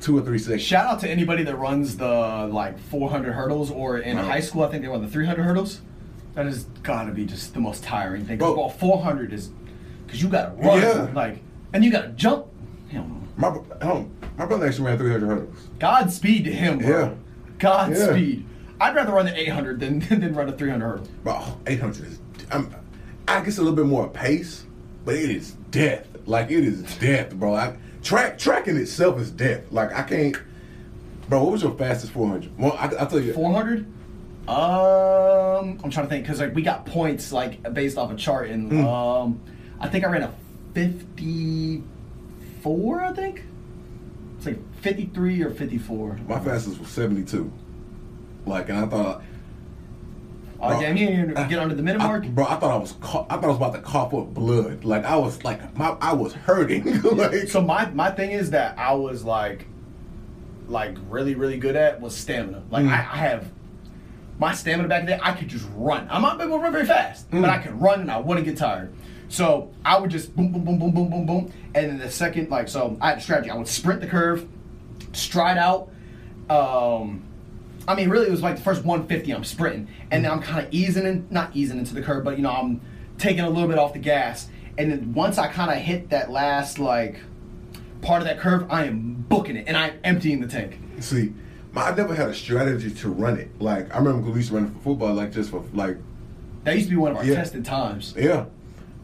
Two or three seconds. Shout out to anybody that runs the like 400 hurdles, or in Wow. high school, I think they run the 300 hurdles. That has got to be just the most tiring thing. Bro. Well, 400 is because you got to run, Yeah. like, and you got to jump. Hell no. My bro- um, my brother actually ran 300 hurdles. Godspeed to him, bro. Yeah. Godspeed. I'd rather run the 800 than than run a 300 hurdle. But 800 is, I'm, I guess a little bit more pace, but it is death. Like it is death, bro. I, track tracking itself is death. Like I can't, bro. What was your fastest 400? Well, I, I'll tell you. 400. Um, I'm trying to think because like we got points like based off a chart, and Hmm. um, I think I ran a 54, I think. It's like 53 or 54. My fastest was 72. Like, and I thought, Oh, Bro, damn, you didn't even get under the minute I, mark? bro, I thought I was, ca- I thought I was about to cough up blood. Like I was, like my, I was hurting. like, So my my thing is that I was like, like really really good at was stamina. Like Mm. I, I have my stamina back then. I could just run. I'm not able to run very fast, Mm. but I could run and I wouldn't get tired. So I would just boom boom boom boom boom boom boom, and then the second like so I had a strategy. I would sprint the curve, stride out. Um, I mean, really, it was like the first 150. I'm sprinting, and then I'm kind of easing in, not easing into the curve, but you know, I'm taking a little bit off the gas. And then once I kind of hit that last like part of that curve, I am booking it, and I'm emptying the tank. see, my, I never had a strategy to run it. Like I remember when we used to run it for football, like just for like, That used to be one of our Yeah. tested times. yeah.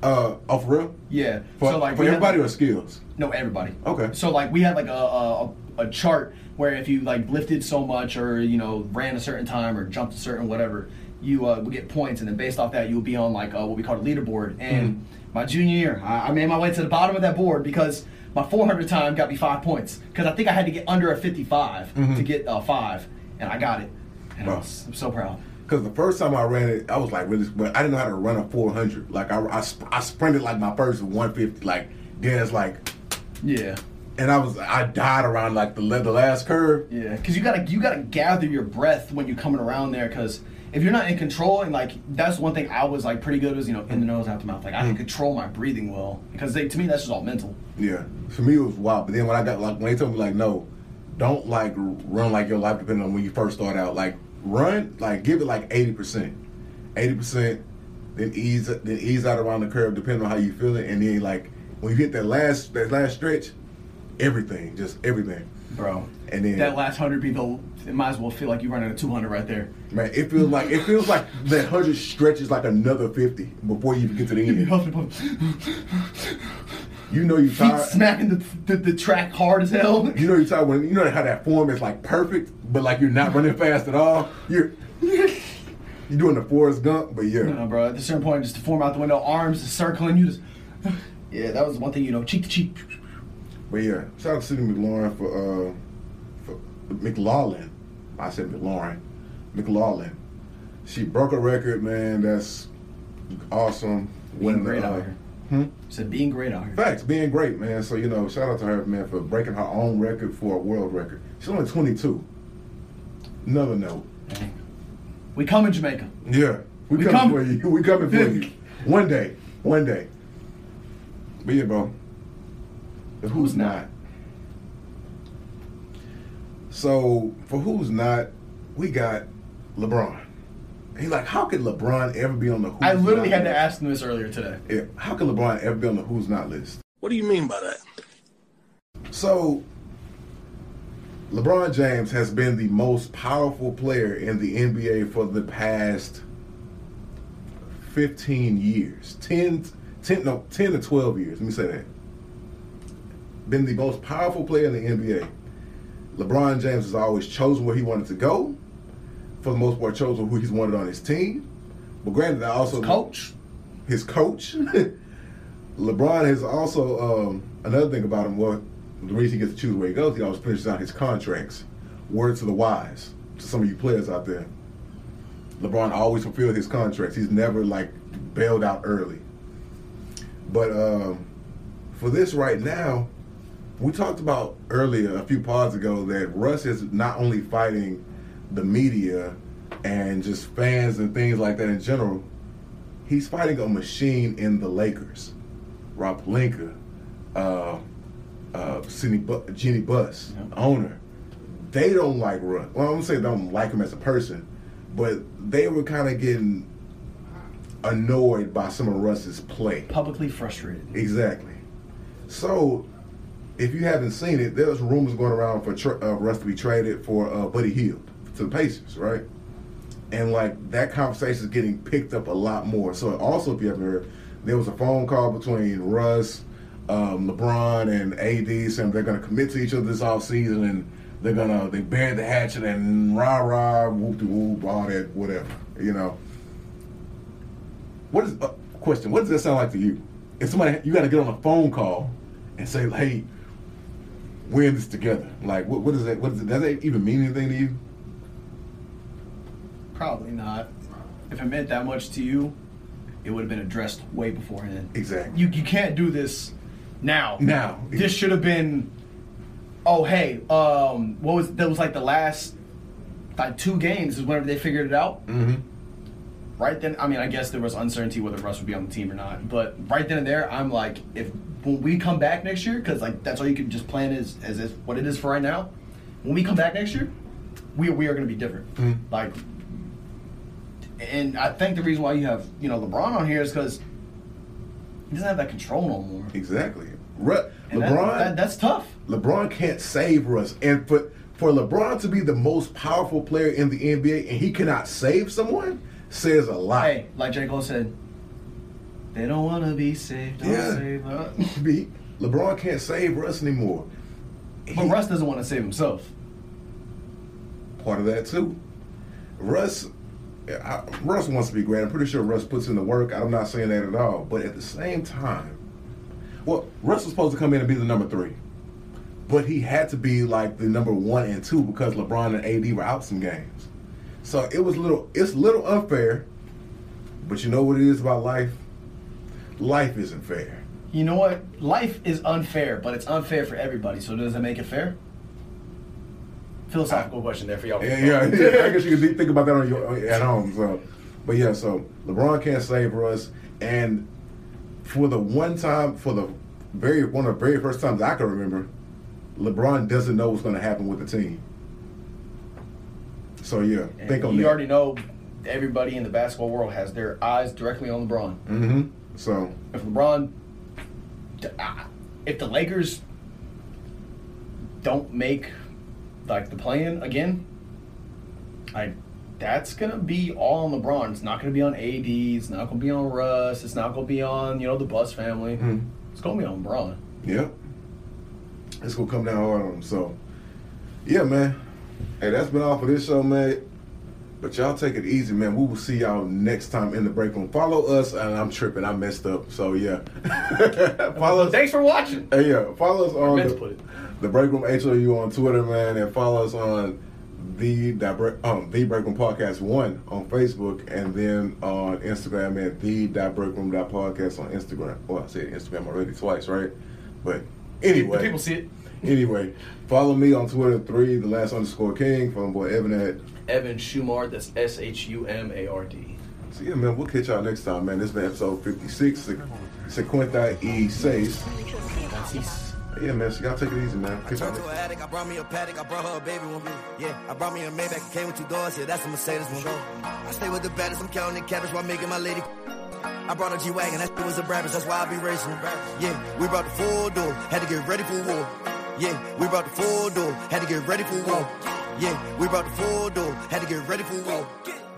Uh, oh, for real? Yeah. For, so like for had, everybody like- or skills? No, everybody. Okay. So like we had like a, a a chart where if you like lifted so much or you know ran a certain time or jumped a certain whatever, you uh, would get points, and then based off that, you would be on like uh, what we call a leaderboard. And my junior year, I, I made my way to the bottom of that board because my 400 time got me five points because I think I had to get under a 55 to get uh, five, and I got it. And I was, I'm so proud. Because the first time I ran it, I was like really, but I didn't know how to run a 400. Like I, I, I sprinted like my first 150. Like then it's like, Yeah. and I was, I died around like the the last curve. Yeah, because you gotta you gotta gather your breath when you're coming around there. Because if you're not in control, and like that's one thing I was like pretty good was you know in the nose out the mouth. Like I can mm. control my breathing well because they, to me that's just all mental. Yeah, for me it was wild. But then when I got like when they told me like, no, don't like run like your life depending on when you first start out. Like run, like give it like 80 percent, 80 percent, then ease then ease out around the curve depending on how you feel it, and then like when you hit that last that last stretch, everything, just everything. Bro, And then that last hundred people, it might as well feel like you're running a 200 right there. Man, it feels like it feels like that hundred stretches like another fifty before you even get to the be end. You know you feet tired. smacking the, the the track hard as hell. You know you tired when you know how that form is like perfect, but like you're not running fast at all. You're you're doing the Forrest Gump, but yeah. No, bro. At a certain point, just to form out the window, arms circling. You just, yeah, that was one thing. You know, cheek to cheek. But yeah, shout out to Cindy McLaurin for uh for McLaughlin. I said McLaurin. McLaughlin. She broke a record, man. That's awesome. When, great uh, out here. Hmm? Said being great out here. Facts, being great, man. So you know, shout out to her, man, for breaking her own record for a world record. She's only 22. Another note. We come in Jamaica. Yeah, we, We coming come- for you. We coming for you. One day, one day. But yeah, bro. But who's not? So for who's not, we got LeBron. He's like, how could LeBron ever be on the? Who's Not List? I literally not had to ask him this earlier today. Yeah, how could LeBron ever be on the who's not list? What do you mean by that? So, LeBron James has been the most powerful player in the NBA for the past 15 years. 10, 10, no, 10 to 12 years. Let me say that. Been the most powerful player in the NBA. LeBron James has always chosen where he wanted to go. For the most part, chosen who he's wanted on his team. But granted, I also Coach. his coach. LeBron has also um, another thing about him. Well, the reason he gets to choose where he goes, he always finishes out his contracts. Word to the wise to some of you players out there. LeBron always fulfilled his contracts. He's never like bailed out early. But um, for this right now, we talked about earlier a few pods ago that Russ is not only fighting the media and just fans and things like that in general, he's fighting a machine in the Lakers. Rob Pelinka, uh, uh, Cindy Bu- Jeanie Buss, owner. They don't like Russ. Well, I'm gonna say they don't like him as a person, but they were kind of getting annoyed by some of Russ's play. Publicly frustrated. Exactly. So, if you haven't seen it, there's rumors going around for tra- uh, Russ to be traded for uh, Buddy Hield to the Pacers, right? And like that conversation is getting picked up a lot more. So, also, if you haven't heard, there was a phone call between Russ, um, LeBron, and AD saying they're going to commit to each other this off season and they're gonna they buried the hatchet and rah rah whoop de whoop all that whatever you know. What is uh, question? What does that sound like to you? if somebody you got to get on a phone call and say, "Hey, we're in this together." Like, what, what is that? What is? Does that even mean anything to you? Probably not. If it meant that much to you, it would have been addressed way beforehand. Exactly. You you can't do this now. Now. This should have been. Oh hey, um, what was that? Was like the last like two games is whenever they figured it out. Mm-hmm. Right then, I mean, I guess there was uncertainty whether Russ would be on the team or not. But right then and there, I'm like, if when we come back next year, because like that's all you can just plan is as if what it is for right now. When we come back next year, we we are going to be different. Mhm. Like, and I think the reason why you have you know LeBron on here is because he doesn't have that control no more. Exactly. Ru- And that- LeBron. that- that's tough. LeBron can't save Russ, and for for LeBron to be the most powerful player in the NBA and he cannot save someone says a lot. Hey, like J Cole said, they don't want to be saved. Don't Yeah. save us. Be- LeBron can't save Russ anymore. But Russ doesn't want to save himself. Part of that too. Russ, I, Russ wants to be great. I'm pretty sure Russ puts in the work. I'm not saying that at all. But at the same time, well, Russ was supposed to come in and be the number three, but he had to be like the number one and two because LeBron and AD were out some games. So it was little. It's a little unfair. But you know what it is about life? Life isn't fair. You know what? Life is unfair, but it's unfair for everybody. So does that make it fair? Philosophical question there for y'all. Yeah, yeah, yeah. I guess you could think about that on your at home. So, but yeah, so LeBron can't save us, and for the one time, for the very one of the very first times I can remember, LeBron doesn't know what's going to happen with the team. So yeah, And think on you that. already know everybody in the basketball world has their eyes directly on LeBron. hmm So If LeBron, if the Lakers don't make like the plan again, like that's gonna be all on LeBron. It's not gonna be on AD. It's not gonna be on Russ. It's not gonna be on you know the Buss family. Mhm. It's gonna be on LeBron. Yep. It's gonna come down hard on them. So, yeah, man. Hey, that's been all for this show, man. But y'all take it easy, man. We will see y'all next time in the break room. Follow us, and I'm tripping. I messed up. So yeah. follow us. Thanks for watching. Hey, yeah. Follow us on the, to put it. The break room HOU on Twitter, man, and follow us on the Direct- um, the break room podcast one on Facebook, and then on Instagram at the break room podcast on Instagram. Well, I said Instagram already twice, right? But anyway, people see it. Anyway, follow me on Twitter three the last underscore king from boy Evan at. Evan Shumard. That's S H U M A R D. So yeah, man, we'll catch y'all next time, man. This has been episode fifty six. Sequenta e seis. Yeah, man. So y'all take it easy, man. Catch y'all Turned to an addict, I brought me a paddock, I brought her a baby one. Yeah, I brought me a Maybach, came with two doors, yeah, that's a Mercedes one. Go. I stay with the baddest, I'm counting the cabbage while making my lady. I brought a G-Wagon, that was a Brabus, that's why I be racing. Yeah, we brought the full door, had to get ready for war. Yeah, we brought the full door, had to get ready for war. Yeah, we brought the full door, had to get ready for war.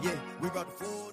Yeah, we brought the full door.